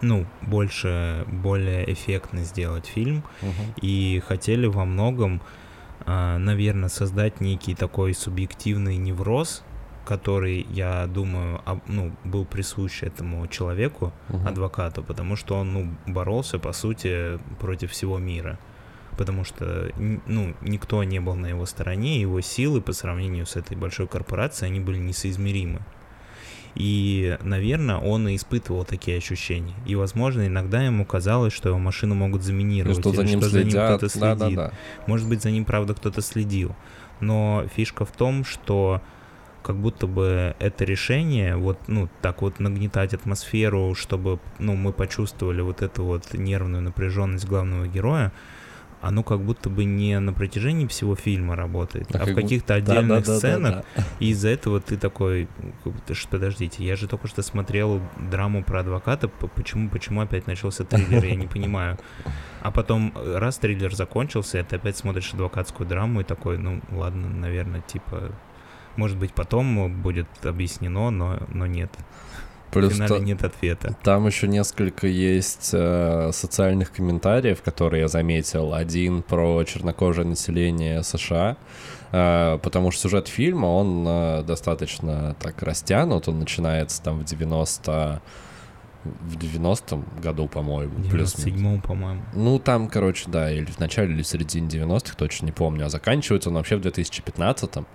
ну, больше, более эффектно сделать фильм, Мгм. и хотели во многом, а, наверное, создать некий такой субъективный невроз, который, я думаю, об- ну, был присущ этому человеку, Мгм. адвокату, потому что он, ну, боролся, по сути, против всего мира. Потому что, ну, никто не был на его стороне, его силы по сравнению с этой большой корпорацией, они были несоизмеримы. И, наверное, он и испытывал такие ощущения. И, возможно, иногда ему казалось, что его машину могут И заминировать, что за ним что следят. кто-то следит. Да-да-да. Может быть, за ним, правда, кто-то следил. Но фишка в том, что как будто бы это решение, вот, ну, так вот нагнетать атмосферу, чтобы, ну, мы почувствовали вот эту вот нервную напряженность главного героя, оно как будто бы не на протяжении всего фильма работает, А а, в каких-то отдельных Да-да-да-да-да. сценах, и из-за этого ты такой, как будто, что, подождите, я же только что смотрел драму про адвоката, почему, почему опять начался триллер, я не (laughs) понимаю. А потом, э, раз триллер закончился, ты опять смотришь адвокатскую драму и такой, ну, ладно, наверное, типа, может быть, потом будет объяснено, но, но нет. В Плюс финале то- нет ответа. Там еще несколько есть э, социальных комментариев, которые я заметил. Один про чернокожее население США, э, потому что сюжет фильма, он э, достаточно так растянут, он начинается там в 90 в 90-м году, по-моему, В плюс 97-м, по-моему. Ну, там, короче, да, или в начале, или в середине 90-х, точно не помню. А заканчивается он вообще в 2015-м.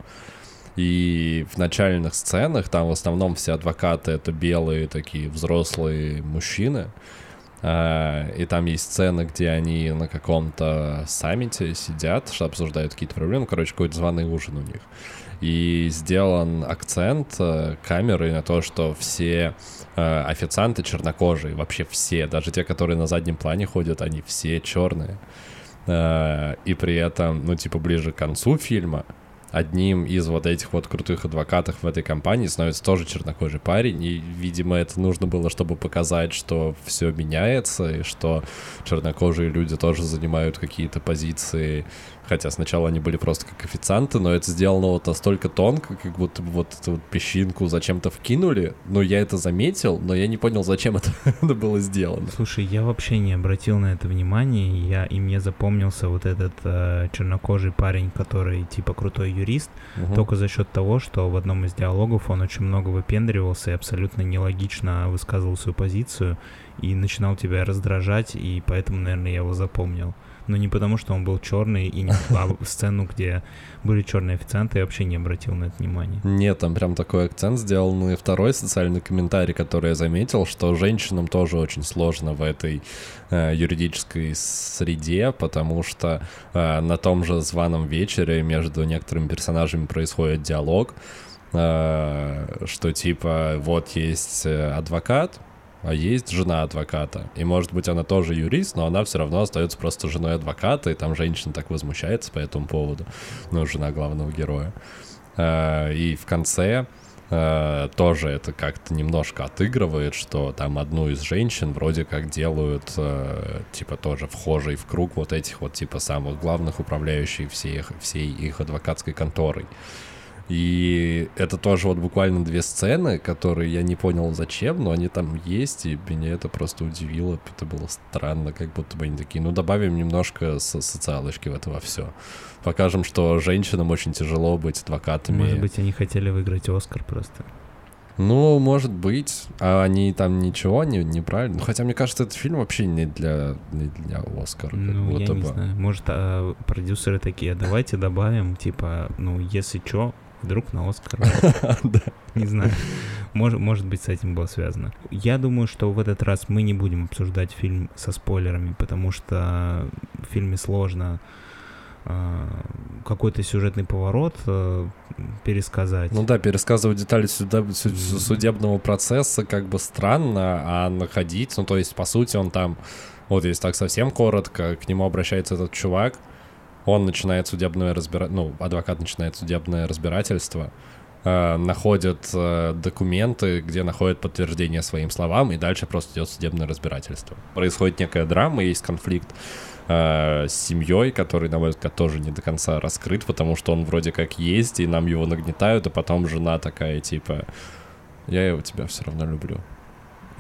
И в начальных сценах там в основном все адвокаты — это белые такие взрослые мужчины. А, И там есть сцены, где они на каком-то саммите сидят, что обсуждают какие-то проблемы. Короче, какой-то званый ужин у них. И сделан акцент э, камеры на то, что все э, официанты чернокожие, вообще все, даже те, которые на заднем плане ходят, они все черные. Э, И при этом, ну, типа, ближе к концу фильма, одним из вот этих вот крутых адвокатов в этой компании становится тоже чернокожий парень, и, видимо, это нужно было, чтобы показать, что все меняется, и что чернокожие люди тоже занимают какие-то позиции, хотя сначала они были просто как официанты, но это сделано вот настолько тонко, как будто бы вот эту вот песчинку зачем-то вкинули, но я это заметил, но я не понял, зачем это, (laughs) это было сделано. Слушай, я вообще не обратил на это внимания, я, и мне запомнился вот этот э, чернокожий парень, который типа крутой юрист, Мгм. только за счет того, что в одном из диалогов он очень много выпендривался и абсолютно нелогично высказывал свою позицию и начинал тебя раздражать, и поэтому, наверное, я его запомнил. Но не потому, что он был черный, и не, а сцену, где были черные официанты, я вообще не обратил на это внимания. Нет, там прям такой акцент сделан. И второй социальный комментарий, который я заметил, что женщинам тоже очень сложно в этой э, юридической среде, потому что э, на том же званом вечере между некоторыми персонажами происходит диалог, э, что типа вот есть э, адвокат, а есть жена адвоката. И, может быть, она тоже юрист, но она все равно остается просто женой адвоката, и там женщина так возмущается по этому поводу, ну, жена главного героя. Э, И в конце э, тоже это как-то немножко отыгрывает, что там одну из женщин вроде как делают, э, типа, тоже вхожей в круг вот этих вот, типа, самых главных управляющих всей, всей их адвокатской конторой. И это тоже вот буквально две сцены, которые я не понял зачем, но они там есть, и меня это просто удивило. Это было странно, как будто бы они такие, ну добавим немножко со- социалочки в это во все. Покажем, что женщинам очень тяжело быть адвокатами. Может быть, они хотели выиграть Оскар просто. Ну, может быть. А они там ничего не неправильно. Ну, хотя мне кажется, этот фильм вообще не для, не для Оскара. Ну, я не бы. знаю. Может, а, продюсеры такие, «А давайте добавим, типа, ну, если чё, вдруг на Оскар. (laughs) Не знаю. Может, может быть, с этим было связано. Я думаю, что в этот раз мы не будем обсуждать фильм со спойлерами, потому что в фильме сложно э, какой-то сюжетный поворот э, пересказать. Ну да, пересказывать детали судебного процесса как бы странно, а находить, ну то есть по сути он там, вот если так совсем коротко, к нему обращается этот чувак, он начинает судебное разбирательство, ну, адвокат начинает судебное разбирательство, э, находит э, документы, где находит подтверждение своим словам, и дальше просто идет судебное разбирательство. Происходит некая драма, есть конфликт э, с семьей, который, на мой взгляд, тоже не до конца раскрыт, потому что он вроде как есть, и нам его нагнетают, а потом жена такая, типа, я его тебя все равно люблю.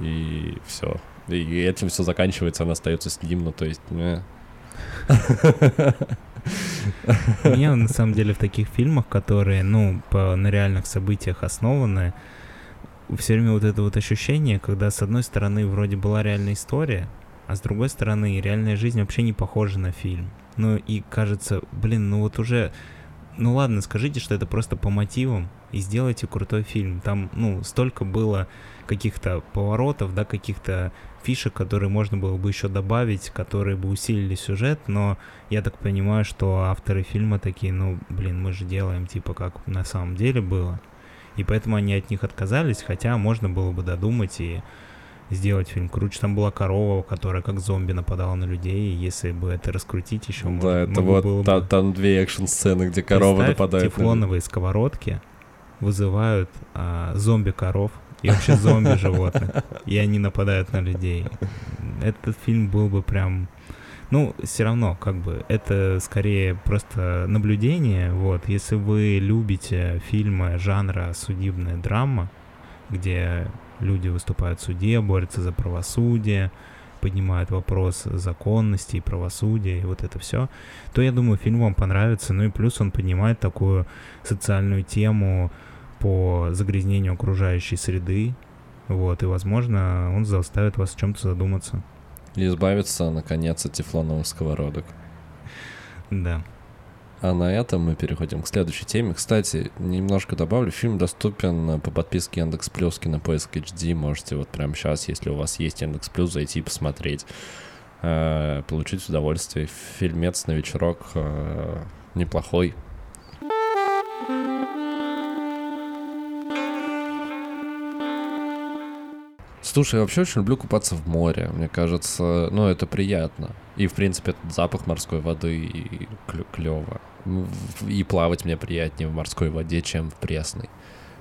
И все. И этим все заканчивается, она остается с ним, ну то есть... (laughs) (laughs) Мне на самом деле в таких фильмах, которые, ну, по, на реальных событиях основаны, все время вот это вот ощущение, когда с одной стороны вроде была реальная история, а с другой стороны реальная жизнь вообще не похожа на фильм. Ну и кажется, блин, ну вот уже, ну ладно, скажите, что это просто по мотивам и сделайте крутой фильм. Там, ну, столько было каких-то поворотов, да, каких-то фишек, которые можно было бы еще добавить, которые бы усилили сюжет, но я так понимаю, что авторы фильма такие, ну, блин, мы же делаем типа как на самом деле было. И поэтому они от них отказались, хотя можно было бы додумать и сделать фильм круче. Там была корова, которая как зомби нападала на людей, и если бы это раскрутить еще... Да, может, это вот было та, бы... там две экшн-сцены, где корова нападает. тефлоновые на... сковородки вызывают а, зомби-коров, и вообще зомби-животных, и они нападают на людей. Этот фильм был бы прям... Ну, все равно, как бы, это скорее просто наблюдение, вот. Если вы любите фильмы жанра судебная драма, где люди выступают в суде, борются за правосудие, поднимают вопрос законности и правосудия, и вот это все, то я думаю, фильм вам понравится. Ну и плюс он поднимает такую социальную тему, по загрязнению окружающей среды, вот, и, возможно, он заставит вас о чем-то задуматься. И избавиться, наконец, от тефлоновых сковородок. Да. А на этом мы переходим к следующей теме. Кстати, немножко добавлю, фильм доступен по подписке Яндекс Плюс Кинопоиск HD. Можете вот прямо сейчас, если у вас есть Яндекс Плюс, зайти и посмотреть, э, получить удовольствие. Фильмец на вечерок э, неплохой. Слушай, я вообще очень люблю купаться в море. Мне кажется, ну, это приятно. И, в принципе, этот запах морской воды и клево. И плавать мне приятнее в морской воде, чем в пресной.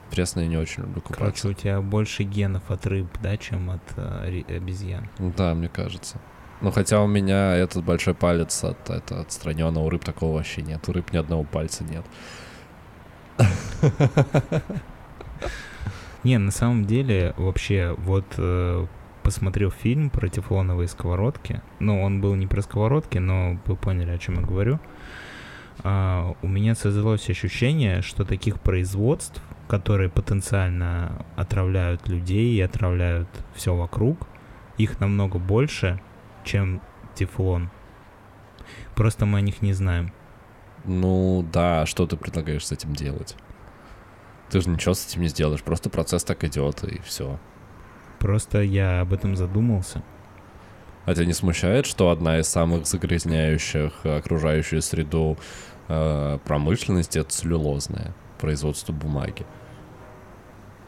В пресной я не очень люблю купаться. Короче, у тебя больше генов от рыб, да, чем от э, обезьян? Да, мне кажется. Ну, хотя у меня этот большой палец от, это, отстранен, а у рыб такого вообще нет. У рыб ни одного пальца нет. (laughs) Не, на самом деле, вообще, вот э, посмотрел фильм про тефлоновые сковородки. Ну, он был не про сковородки, но вы поняли, о чем я говорю. А, у меня создалось ощущение, что таких производств, которые потенциально отравляют людей и отравляют все вокруг, их намного больше, чем тефлон. Просто мы о них не знаем. Ну да, что ты предлагаешь с этим делать? Ты же ничего с этим не сделаешь, просто процесс так идет, и все. Просто я об этом задумался. А тебя не смущает, что одна из самых загрязняющих окружающую среду э, промышленности это целлюлозная, производство бумаги?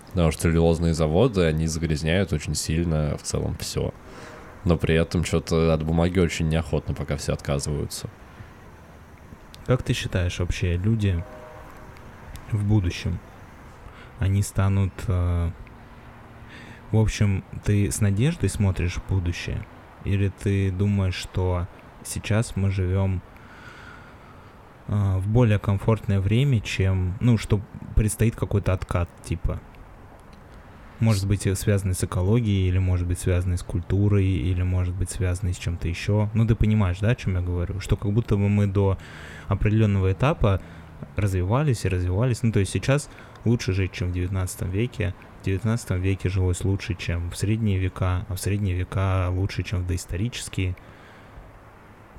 Потому что целлюлозные заводы, они загрязняют очень сильно в целом все. Но при этом что-то от бумаги очень неохотно, пока все отказываются. Как ты считаешь вообще, люди в будущем они станут... Э, в общем, ты с надеждой смотришь в будущее? Или ты думаешь, что сейчас мы живем э, в более комфортное время, чем... Ну, что предстоит какой-то откат, типа? Может быть, связанный с экологией, или может быть связанный с культурой, или может быть связанный с чем-то еще. Ну, ты понимаешь, да, о чем я говорю? Что как будто бы мы до определенного этапа развивались и развивались. Ну, то есть сейчас лучше жить, чем в 19 веке. В 19 веке жилось лучше, чем в средние века, а в средние века лучше, чем в доисторические.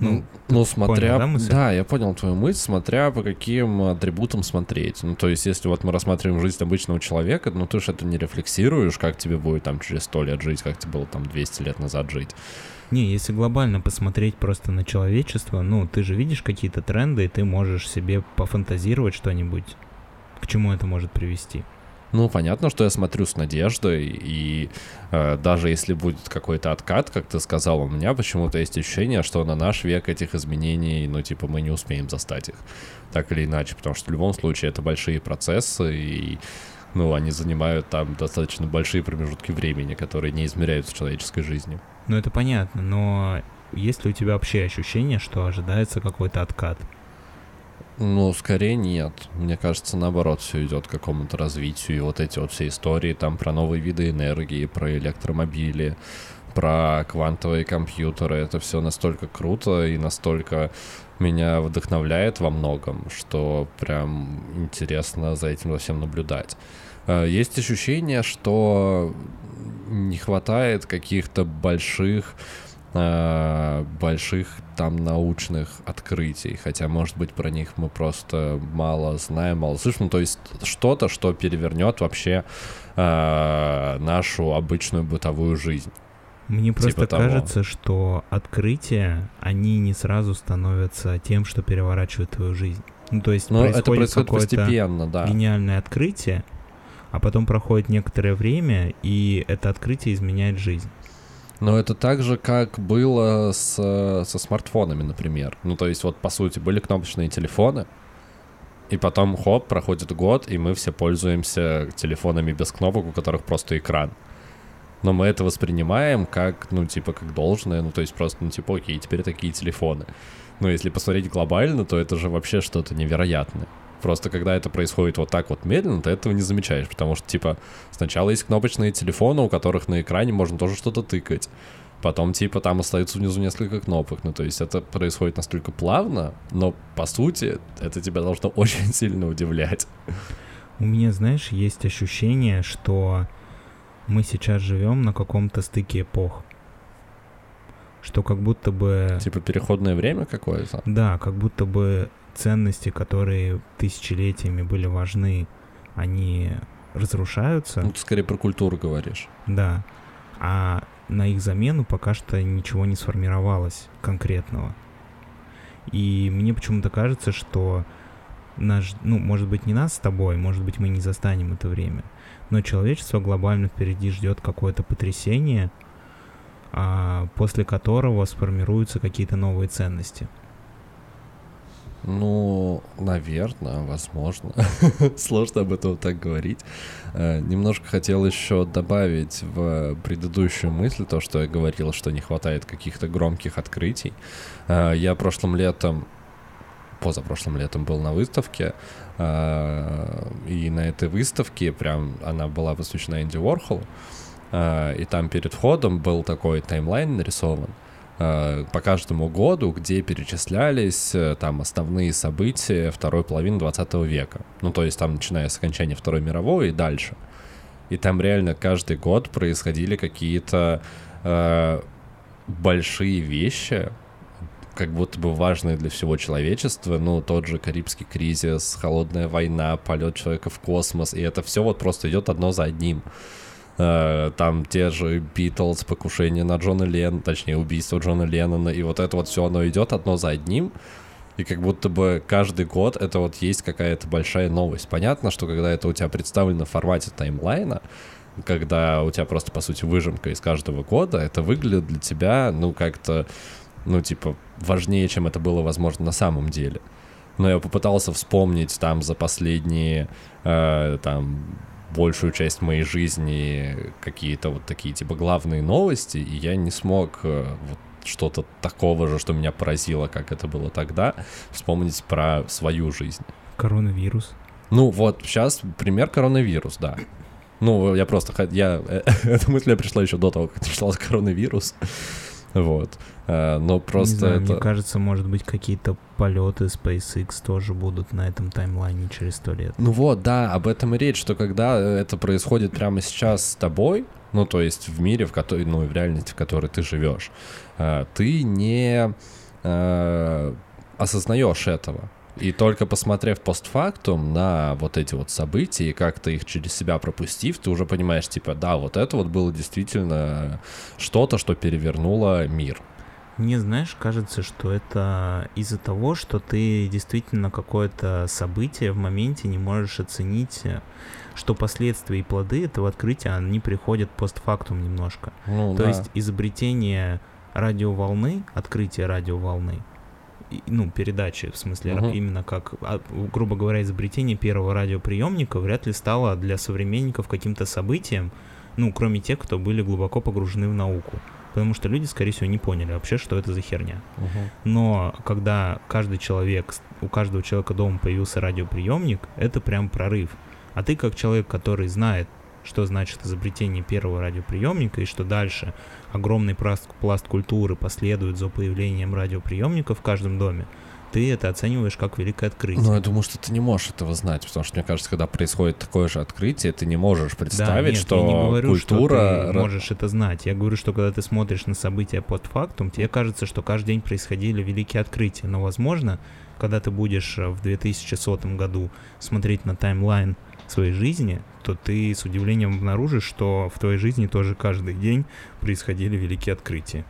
Ну, ну смотря... понял, да, мысль? да, я понял твою мысль, смотря по каким атрибутам смотреть. Ну, то есть, если вот мы рассматриваем жизнь обычного человека, ну, ты же это не рефлексируешь, как тебе будет там через сто лет жить, как тебе было там 200 лет назад жить. Не, если глобально посмотреть просто на человечество, ну, ты же видишь какие-то тренды, и ты можешь себе пофантазировать что-нибудь, к чему это может привести. Ну, понятно, что я смотрю с надеждой, и э, даже если будет какой-то откат, как ты сказал, у меня почему-то есть ощущение, что на наш век этих изменений, ну, типа, мы не успеем застать их, так или иначе, потому что в любом случае это большие процессы, и, ну, они занимают там достаточно большие промежутки времени, которые не измеряются человеческой жизнью. Ну, это понятно, но есть ли у тебя вообще ощущение, что ожидается какой-то откат? Ну, скорее нет. Мне кажется, наоборот, все идет к какому-то развитию. И вот эти вот все истории там про новые виды энергии, про электромобили, про квантовые компьютеры. Это все настолько круто и настолько меня вдохновляет во многом, что прям интересно за этим во всем наблюдать. Э, Есть ощущение, что не хватает каких-то больших э, больших там научных открытий, хотя, может быть, про них мы просто мало знаем, мало слышим. Ну, то есть что-то, что перевернет вообще э, нашу обычную бытовую жизнь. Мне просто Типа того. кажется, что открытия, они не сразу становятся тем, что переворачивает твою жизнь. Ну, то есть это происходит происходит какое-то постепенно, да. гениальное открытие, а потом проходит некоторое время, и это открытие изменяет жизнь. Но это так же, как было с, со смартфонами, например. Ну, то есть, вот, по сути, были кнопочные телефоны, и потом, хоп, проходит год, и мы все пользуемся телефонами без кнопок, у которых просто экран. Но мы это воспринимаем как, ну, типа, как должное, ну, то есть просто, ну, типа, окей, теперь такие телефоны. Но если посмотреть глобально, то это же вообще что-то невероятное. Просто когда это происходит вот так вот медленно, ты этого не замечаешь, потому что, типа, сначала есть кнопочные телефоны, у которых на экране можно тоже что-то тыкать. Потом, типа, там остается внизу несколько кнопок. Ну, то есть это происходит настолько плавно, но, по сути, это тебя должно (laughs) очень сильно удивлять. У меня, знаешь, есть ощущение, что мы сейчас живем на каком-то стыке эпох. Что как будто бы... Типа, переходное время какое-то. Да, как будто бы ценности, которые тысячелетиями были важны, они разрушаются. Ну, ты скорее про культуру говоришь. Да. А на их замену пока что ничего не сформировалось конкретного. И мне почему-то кажется, что наш, ну, может быть, не нас с тобой, может быть, мы не застанем это время, но человечество глобально впереди ждет какое-то потрясение, а, после которого сформируются какие-то новые ценности. Ну, наверное, возможно. (laughs) Сложно об этом так говорить. Э, Немножко хотел еще добавить в предыдущую мысль то, что я говорил, что не хватает каких-то громких открытий. Э, Я прошлым летом, позапрошлым летом был на выставке, э, и на этой выставке прям она была посвящена Энди Уорхолу, и там перед входом был такой таймлайн нарисован, по каждому году, где перечислялись э, там основные события второй половины 20 века. Ну, то есть там, начиная с окончания Второй мировой и дальше. И там реально каждый год происходили какие-то э, большие вещи, как будто бы важные для всего человечества. Ну, тот же Карибский кризис, Холодная война, полет человека в космос. И это все вот просто идет одно за одним. Э, Там те же Битлз, покушение на Джона Леннона, точнее, убийство Джона Леннона, и вот это вот все, оно идет одно за одним, и как будто бы каждый год это вот есть какая-то большая новость. Понятно, что когда это у тебя представлено в формате таймлайна, когда у тебя просто, по сути, выжимка из каждого года, это выглядит для тебя, ну, как-то, ну, типа, важнее, чем это было, возможно, на самом деле. Но я попытался вспомнить там за последние, э, там, большую часть моей жизни какие-то вот такие, типа, главные новости, и я не смог э, вот что-то такого же, что меня поразило, как это было тогда, вспомнить про свою жизнь. Коронавирус. Ну вот, сейчас пример коронавирус, да. Ну, я просто... Я, (laughs) эта мысль пришла еще до того, как начался коронавирус. Вот. Э, Но Не просто знаю, это... Мне кажется, может быть, какие-то полеты SpaceX тоже будут на этом таймлайне через сто лет. Ну вот, да, об этом и речь, что когда это происходит прямо сейчас с тобой, ну, то есть в мире, в которой, ну, в реальности, в которой ты живешь, э, ты не э, осознаешь этого. И только посмотрев постфактум на вот эти вот события и как-то их через себя пропустив, ты уже понимаешь, типа, да, вот это вот было действительно что-то, что перевернуло мир. Мне, знаешь, кажется, что это из-за того, что ты действительно какое-то событие в моменте не можешь оценить, что последствия и плоды этого открытия, они приходят постфактум немножко. Ну, То да. есть изобретение радиоволны, открытие радиоволны, ну, передачи, в смысле, Мгм. именно как, а, грубо говоря, изобретение первого радиоприемника вряд ли стало для современников каким-то событием, ну, кроме тех, кто были глубоко погружены в науку. Потому что люди, скорее всего, не поняли вообще, что это за херня. Мгм. Но когда каждый человек, у каждого человека дома появился радиоприемник, это прям прорыв. А ты как человек, который знает, что значит изобретение первого радиоприемника и что дальше огромный пласт, пласт культуры последует за появлением радиоприемника в каждом доме, ты это оцениваешь как великое открытие. Ну, я думаю, что ты не можешь этого знать, потому что, мне кажется, когда происходит такое же открытие, ты не можешь Да, представить, нет, что я не говорю, культура... что ты можешь это знать. Я говорю, что когда ты смотришь на события под фактум, тебе кажется, что каждый день происходили великие открытия. Но, возможно, когда ты будешь в 2100 году смотреть на таймлайн своей жизни, то ты с удивлением обнаружишь, что в твоей жизни тоже каждый день происходили великие открытия.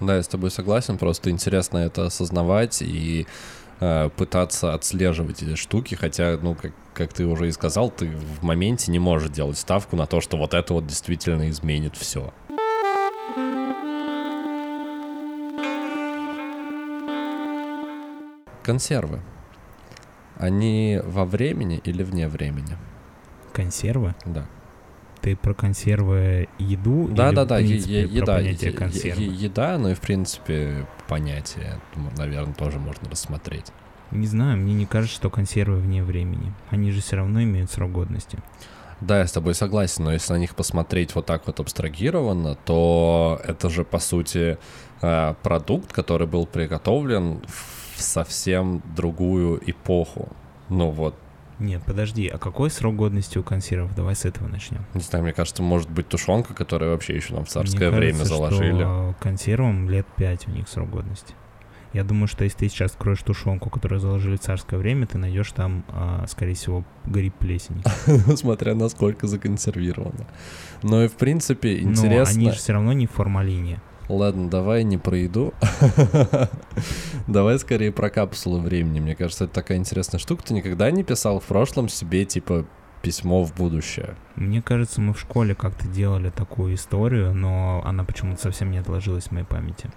Да, я с тобой согласен, просто интересно это осознавать и э, пытаться отслеживать эти штуки, хотя, ну, как, как ты уже и сказал, ты в моменте не можешь делать ставку на то, что вот это вот действительно изменит все. Консервы. Они во времени или вне времени? Консервы? Да. Ты про консервы еду? Да, или, да, да, принципе, е- еда, понятие е- консервы? е- еда, ну и в принципе понятие, наверное, тоже можно рассмотреть. Не знаю, мне не кажется, что консервы вне времени. Они же все равно имеют срок годности. Да, я с тобой согласен, но если на них посмотреть вот так вот абстрагированно, то это же, по сути, э, продукт, который был приготовлен в совсем другую эпоху. Ну вот, Нет, подожди, а какой срок годности у консервов? Давай с этого начнем. не знаю, мне кажется, может быть тушенка, которая вообще еще нам в царское Мне время кажется, заложили. Что консервам лет 5 у них срок годности. Я думаю, что если ты сейчас откроешь тушенку, которую заложили в царское время, ты найдешь там, а, скорее всего, гриб плесени. (laughs) смотря насколько законсервировано. Но и в принципе Но интересно. они же все равно не в формалине. Ладно, давай не про еду. (laughs) давай скорее про капсулы времени. Мне кажется, это такая интересная штука. Ты никогда не писал в прошлом себе типа письмо в будущее. Мне кажется, мы в школе как-то делали такую историю, но она почему-то совсем не отложилась в моей памяти.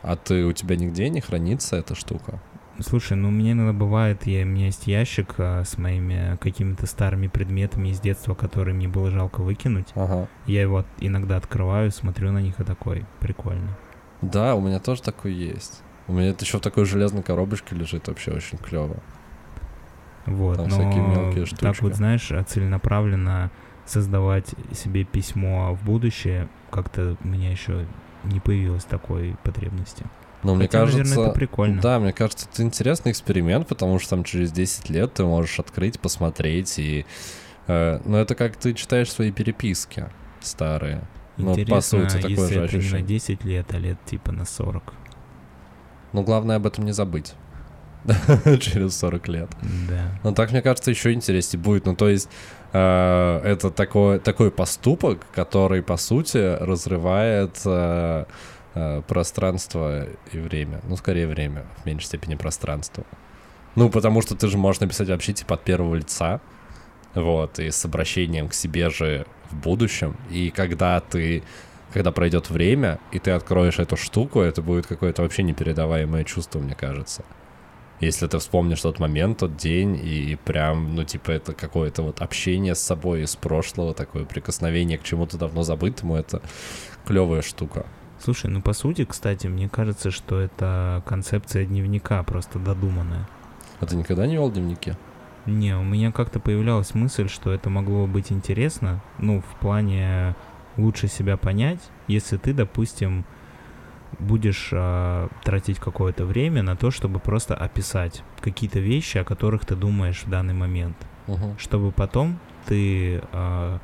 А ты у тебя нигде не хранится эта штука? Слушай, ну меня иногда бывает, я, у меня есть ящик а, с моими какими-то старыми предметами из детства, которые мне было жалко выкинуть. Ага. Я его от- иногда открываю, смотрю на них и такой, прикольно. Да, у меня тоже такой есть. У меня это еще в такой железной коробочке лежит вообще очень клево. Вот, Там но всякие мелкие так штучки. вот, знаешь, а целенаправленно создавать себе письмо в будущее, как-то у меня еще не появилось такой потребности. Но мне Хотя, кажется, наверное, это прикольно. Да, мне кажется, это интересный эксперимент, потому что там через 10 лет ты можешь открыть, посмотреть и... э, ну, это как ты читаешь свои переписки старые. Ну, по Интересно, сути, такое если же это не на ощущение. 10 лет, а лет типа на 40. Но главное об этом не забыть. (laughs) через 40 лет. Да. Ну, так, мне кажется, еще интереснее будет. Ну, то есть, э, это такой, такой поступок, который, по сути, разрывает э, пространство и время. Ну, скорее, время, в меньшей степени пространство. Ну, потому что ты же можешь написать вообще, типа, от первого лица, вот, и с обращением к себе же в будущем. И когда ты когда пройдет время, и ты откроешь эту штуку, это будет какое-то вообще непередаваемое чувство, мне кажется. Если ты вспомнишь тот момент, тот день, и прям, ну, типа, это какое-то вот общение с собой из прошлого, такое прикосновение к чему-то давно забытому, это клевая штука. Слушай, ну по сути, кстати, мне кажется, что это концепция дневника просто додуманная. А ты никогда не вел дневники? Не, у меня как-то появлялась мысль, что это могло быть интересно, ну, в плане лучше себя понять, если ты, допустим, будешь а, тратить какое-то время на то, чтобы просто описать какие-то вещи, о которых ты думаешь в данный момент, Угу. чтобы потом ты, а,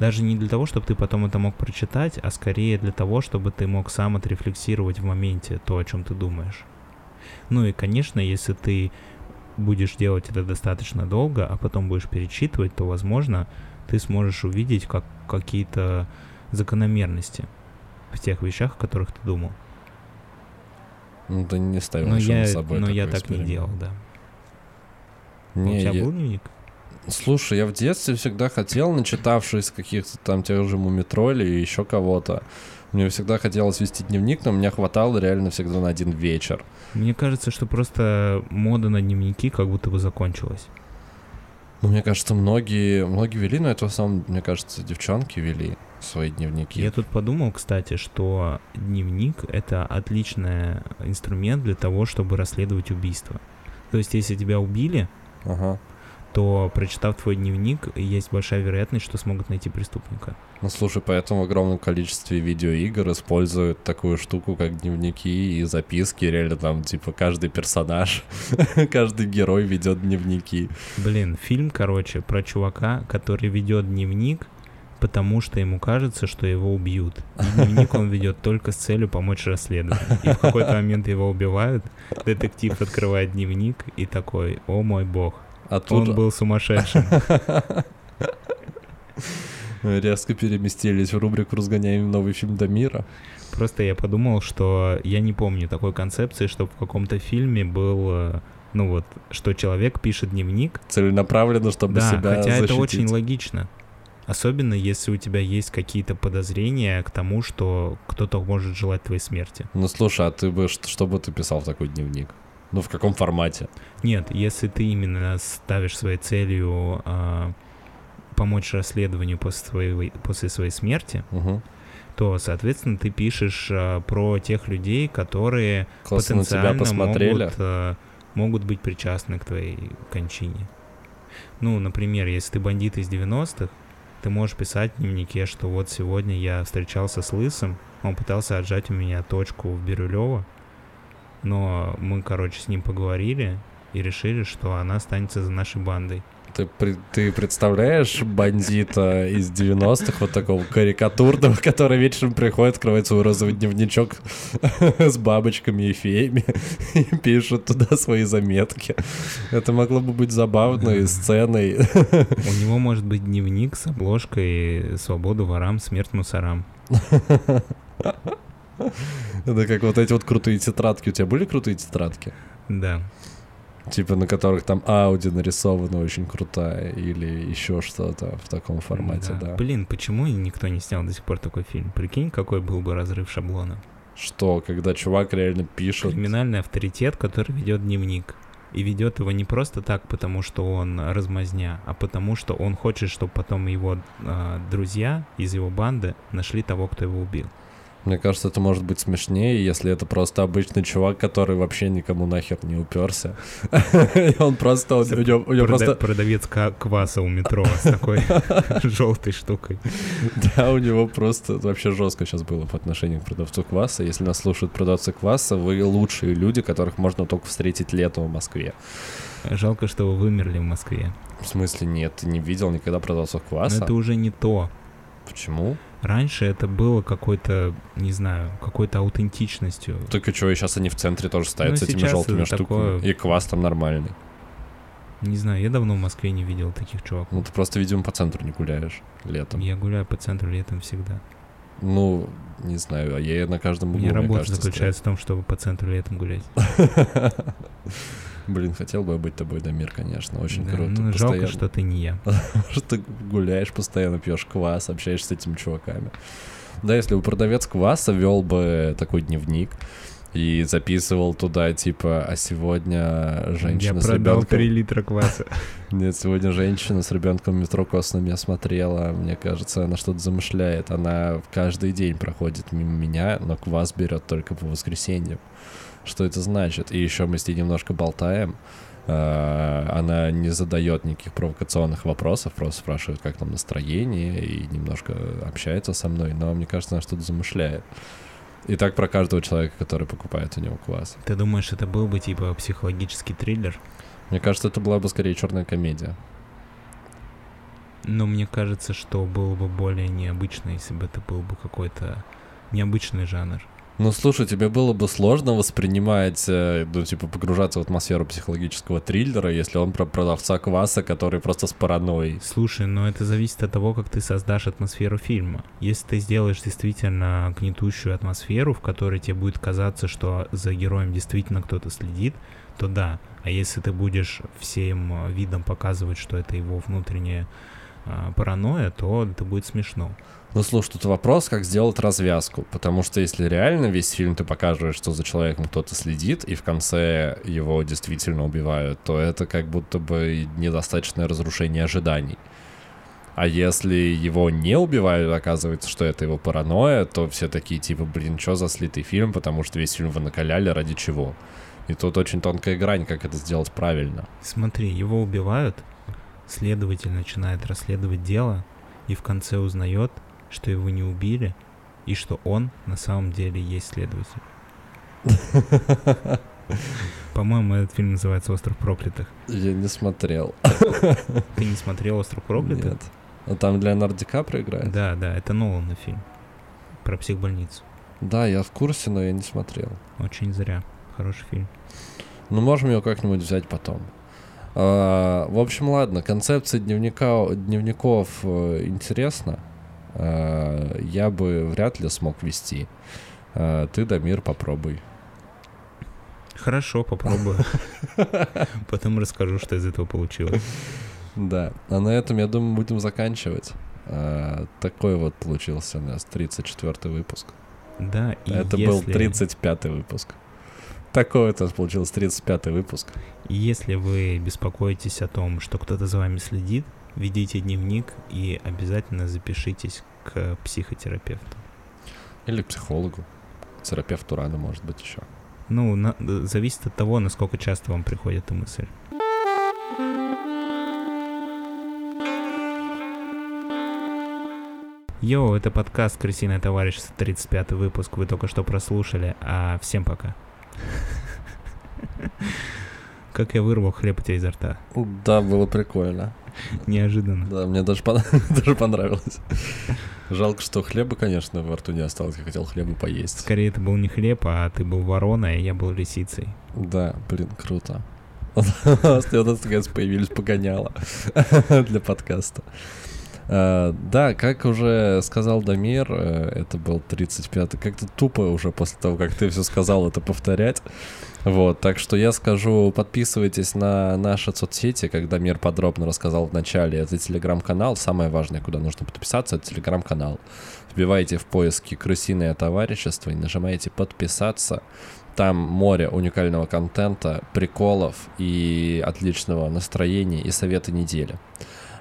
Даже не для того, чтобы ты потом это мог прочитать, а скорее для того, чтобы ты мог сам отрефлексировать в моменте то, о чем ты думаешь. Ну и, конечно, если ты будешь делать это достаточно долго, а потом будешь перечитывать, то, возможно, ты сможешь увидеть как какие-то закономерности в тех вещах, о которых ты думал. Ну, ты не ставил Но я, над собой но я так не эксперимент. делал, да. Не, У тебя я- был дневник? Слушай, я в детстве всегда хотел, начитавшись каких-то там тех же мумитролей и еще кого-то, мне всегда хотелось вести дневник, но мне хватало реально всегда на один вечер. Мне кажется, что просто мода на дневники как будто бы закончилась. Ну, мне кажется, многие, многие вели, но это в основном, мне кажется, девчонки вели свои дневники. Я тут подумал, кстати, что дневник — это отличный инструмент для того, чтобы расследовать убийство. То есть, если тебя убили, Ага. То, прочитав твой дневник, есть большая вероятность, что смогут найти преступника. Ну, слушай, поэтому в огромном количестве видеоигр используют такую штуку, как дневники и записки. Реально там, типа, каждый персонаж, (laughs) каждый герой ведет дневники. Блин, фильм, короче, про чувака, который ведет дневник, потому что ему кажется, что его убьют. И дневник он ведет только с целью помочь расследованию. И в какой-то момент его убивают, детектив открывает дневник и такой, о мой бог, А тут он был сумасшедшим. резко переместились в рубрику «Разгоняем новый фильм до мира». Просто я подумал, что я не помню такой концепции, что в каком-то фильме был, э, ну вот, что человек пишет дневник, Целенаправленно, чтобы да, себя хотя это защитить. очень логично. Особенно если у тебя есть какие-то подозрения к тому, что кто-то может желать твоей смерти. Ну, слушай, а ты бы, что, что бы ты писал в такой дневник? Ну, в каком формате? Нет, если ты именно ставишь своей целью а, помочь расследованию после своей, после своей смерти, Угу. то, соответственно, ты пишешь а, про тех людей, которые Классно потенциально посмотрели. могут, э, могут быть причастны к твоей кончине. Ну, например, если ты бандит из 90-х, ты можешь писать в дневнике, что вот сегодня я встречался с Лысым, он пытался отжать у меня точку в Бирюлево, но мы, короче, с ним поговорили и решили, что она останется за нашей бандой. Ты, ты представляешь бандита из 90-х, вот такого карикатурного, который вечером приходит, открывает свой розовый дневничок с бабочками и феями и пишет туда свои заметки. Это могло бы быть забавной сценой. У него может быть дневник с обложкой «Свободу ворам, смерть мусорам». (laughs) Это как вот эти вот крутые тетрадки. У тебя были крутые тетрадки? Да. Типа на которых там Ауди нарисована очень крутая или еще что-то в таком формате, да. Блин, почему никто не снял до сих пор такой фильм? Прикинь, какой был бы разрыв шаблона. Что, когда чувак реально пишет... Криминальный авторитет, который ведет дневник. И ведет его не просто так, потому что он размазня, а потому что он хочет, чтобы потом его а, друзья из его банды нашли того, кто его убил. Мне кажется, это может быть смешнее, если это просто обычный чувак, который вообще никому нахер не уперся. (laughs) И он просто, у него просто, Продавец кваса у метро с такой (laughs) желтой штукой. да, у него просто вообще жестко сейчас было по отношению к продавцу кваса. Если нас слушают продавцы кваса, вы лучшие люди, которых можно только встретить летом в Москве. Жалко, что вы вымерли в Москве. В смысле, нет, ты не видел никогда продавцов Но кваса? это уже не то. Почему? Раньше это было какой-то, не знаю, какой-то аутентичностью. Только что, и сейчас они в центре тоже ставят Ну, с этими желтыми штуками. такое- И квас там нормальный. Не знаю, я давно в Москве не видел таких чуваков. Ну, ты просто, видимо, по центру не гуляешь летом. Я гуляю по центру летом всегда. Ну, не знаю, а я на каждом У углу, меня мне работа кажется, заключается в том, чтобы по центру летом гулять. (laughs) Блин, хотел бы я быть тобой, Дамир, конечно. Очень Да, круто. ну, жалко, Постоянно- что ты не я. (laughs) что ты гуляешь, постоянно пьешь квас, общаешься с этими чуваками. Да, если бы продавец кваса вел бы такой дневник и записывал туда, типа, а сегодня Я женщина с продал ребенком... 3 литра кваса. (laughs) Нет, сегодня женщина с ребенком в метро косо на меня смотрела. Мне кажется, она что-то замышляет. Она каждый день проходит мимо меня, но квас берет только по воскресеньям. Что это значит? И еще мы с ней немножко болтаем. А, Она не задает никаких провокационных вопросов, просто спрашивает, как там настроение, и немножко общается со мной, но мне кажется, она что-то замышляет. И так про каждого человека, который покупает у него квас. Ты думаешь, это был бы типа психологический триллер? Мне кажется, это была бы скорее черная комедия. Но мне кажется, что было бы более необычно, если бы это был бы какой-то необычный жанр. Ну, слушай, тебе было бы сложно воспринимать, э, ну, типа, погружаться в атмосферу психологического триллера, если он про продавца кваса, который просто с паранойей. Слушай, но это зависит от того, как ты создашь атмосферу фильма. Если ты сделаешь действительно гнетущую атмосферу, в которой тебе будет казаться, что за героем действительно кто-то следит, то да. А если ты будешь всем видом показывать, что это его внутренняя а, паранойя, то это будет смешно. Ну, слушай, тут вопрос, как сделать развязку. Потому что если реально весь фильм ты покажешь, что за человеком кто-то следит, и в конце его действительно убивают, то это как будто бы недостаточное разрушение ожиданий. А если его не убивают, оказывается, что это его паранойя, то все такие типа, блин, что за слитый фильм, потому что весь фильм вы накаляли ради чего. И тут очень тонкая грань, как это сделать правильно. Смотри, его убивают, следователь начинает расследовать дело, и в конце узнает, что его не убили, и что он на самом деле есть следователь. (laughs) По-моему, этот фильм называется «Остров проклятых». Я не смотрел. (laughs) Ты не смотрел «Остров проклятых»? Нет. А там Леонард Ди Каприо играет? Да, да, это Нолана фильм. Про психбольницу. Да, я в курсе, но я не смотрел. Очень зря. Хороший фильм. Ну, можем его как-нибудь взять потом. А, в общем, ладно, концепция дневника, дневников э, интересна. А, я бы вряд ли смог вести. А, ты, Дамир, попробуй. Хорошо, попробую. (laughs) Потом расскажу, что из этого получилось. Да. А на этом, я думаю, будем заканчивать. А, такой вот получился у нас 34-й выпуск. Да, и Это если... был 35-й выпуск. Такой вот у нас получился 35-й выпуск. Если вы беспокоитесь о том, что кто-то за вами следит, ведите дневник и обязательно запишитесь к психотерапевту. Или к психологу. К терапевту рано, может быть, еще. Ну, на- зависит от того, насколько часто вам приходит эта мысль. Йоу, это подкаст «Крысиное товарищество», 35 выпуск, вы только что прослушали, а всем пока. (laughs) Как я вырвал хлеб у тебя изо рта. Да, было прикольно. Неожиданно. Да, мне даже, пон- (laughs) даже понравилось. Жалко, что хлеба, конечно, во рту не осталось. Я хотел хлеба поесть. Скорее, это был не хлеб, а ты был вороной, а я был лисицей. Да, блин, круто. (laughs) У нас наконец появились погоняла (laughs) для подкаста. А, Да, как уже сказал Дамир, э, это был 35-й. Как-то тупо уже после того, как ты все сказал, это повторять. Вот, так что я скажу, подписывайтесь на наши соцсети, как Дамир подробно рассказал в начале. Это телеграм-канал. Самое важное, куда нужно подписаться, это телеграм-канал. Вбивайте в поиске «Крысиное товарищество» и нажимаете «Подписаться». Там море уникального контента, приколов и отличного настроения и советы недели.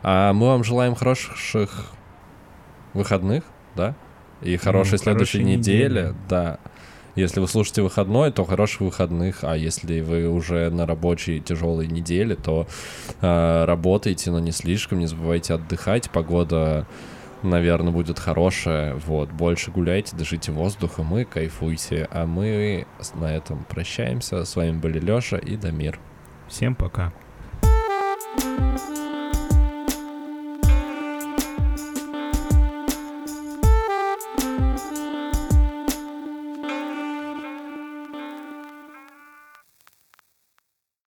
А мы вам желаем хороших выходных, да? И хорошей Ну, следующей недели, недели. да. Если вы слушаете выходной, то хороших выходных, а если вы уже на рабочей тяжелой неделе, то э, работайте, но не слишком, не забывайте отдыхать. Погода, наверное, будет хорошая. Вот, больше гуляйте, дышите воздухом и кайфуйте. А мы на этом прощаемся. С вами были Лёша и Дамир. Всем пока.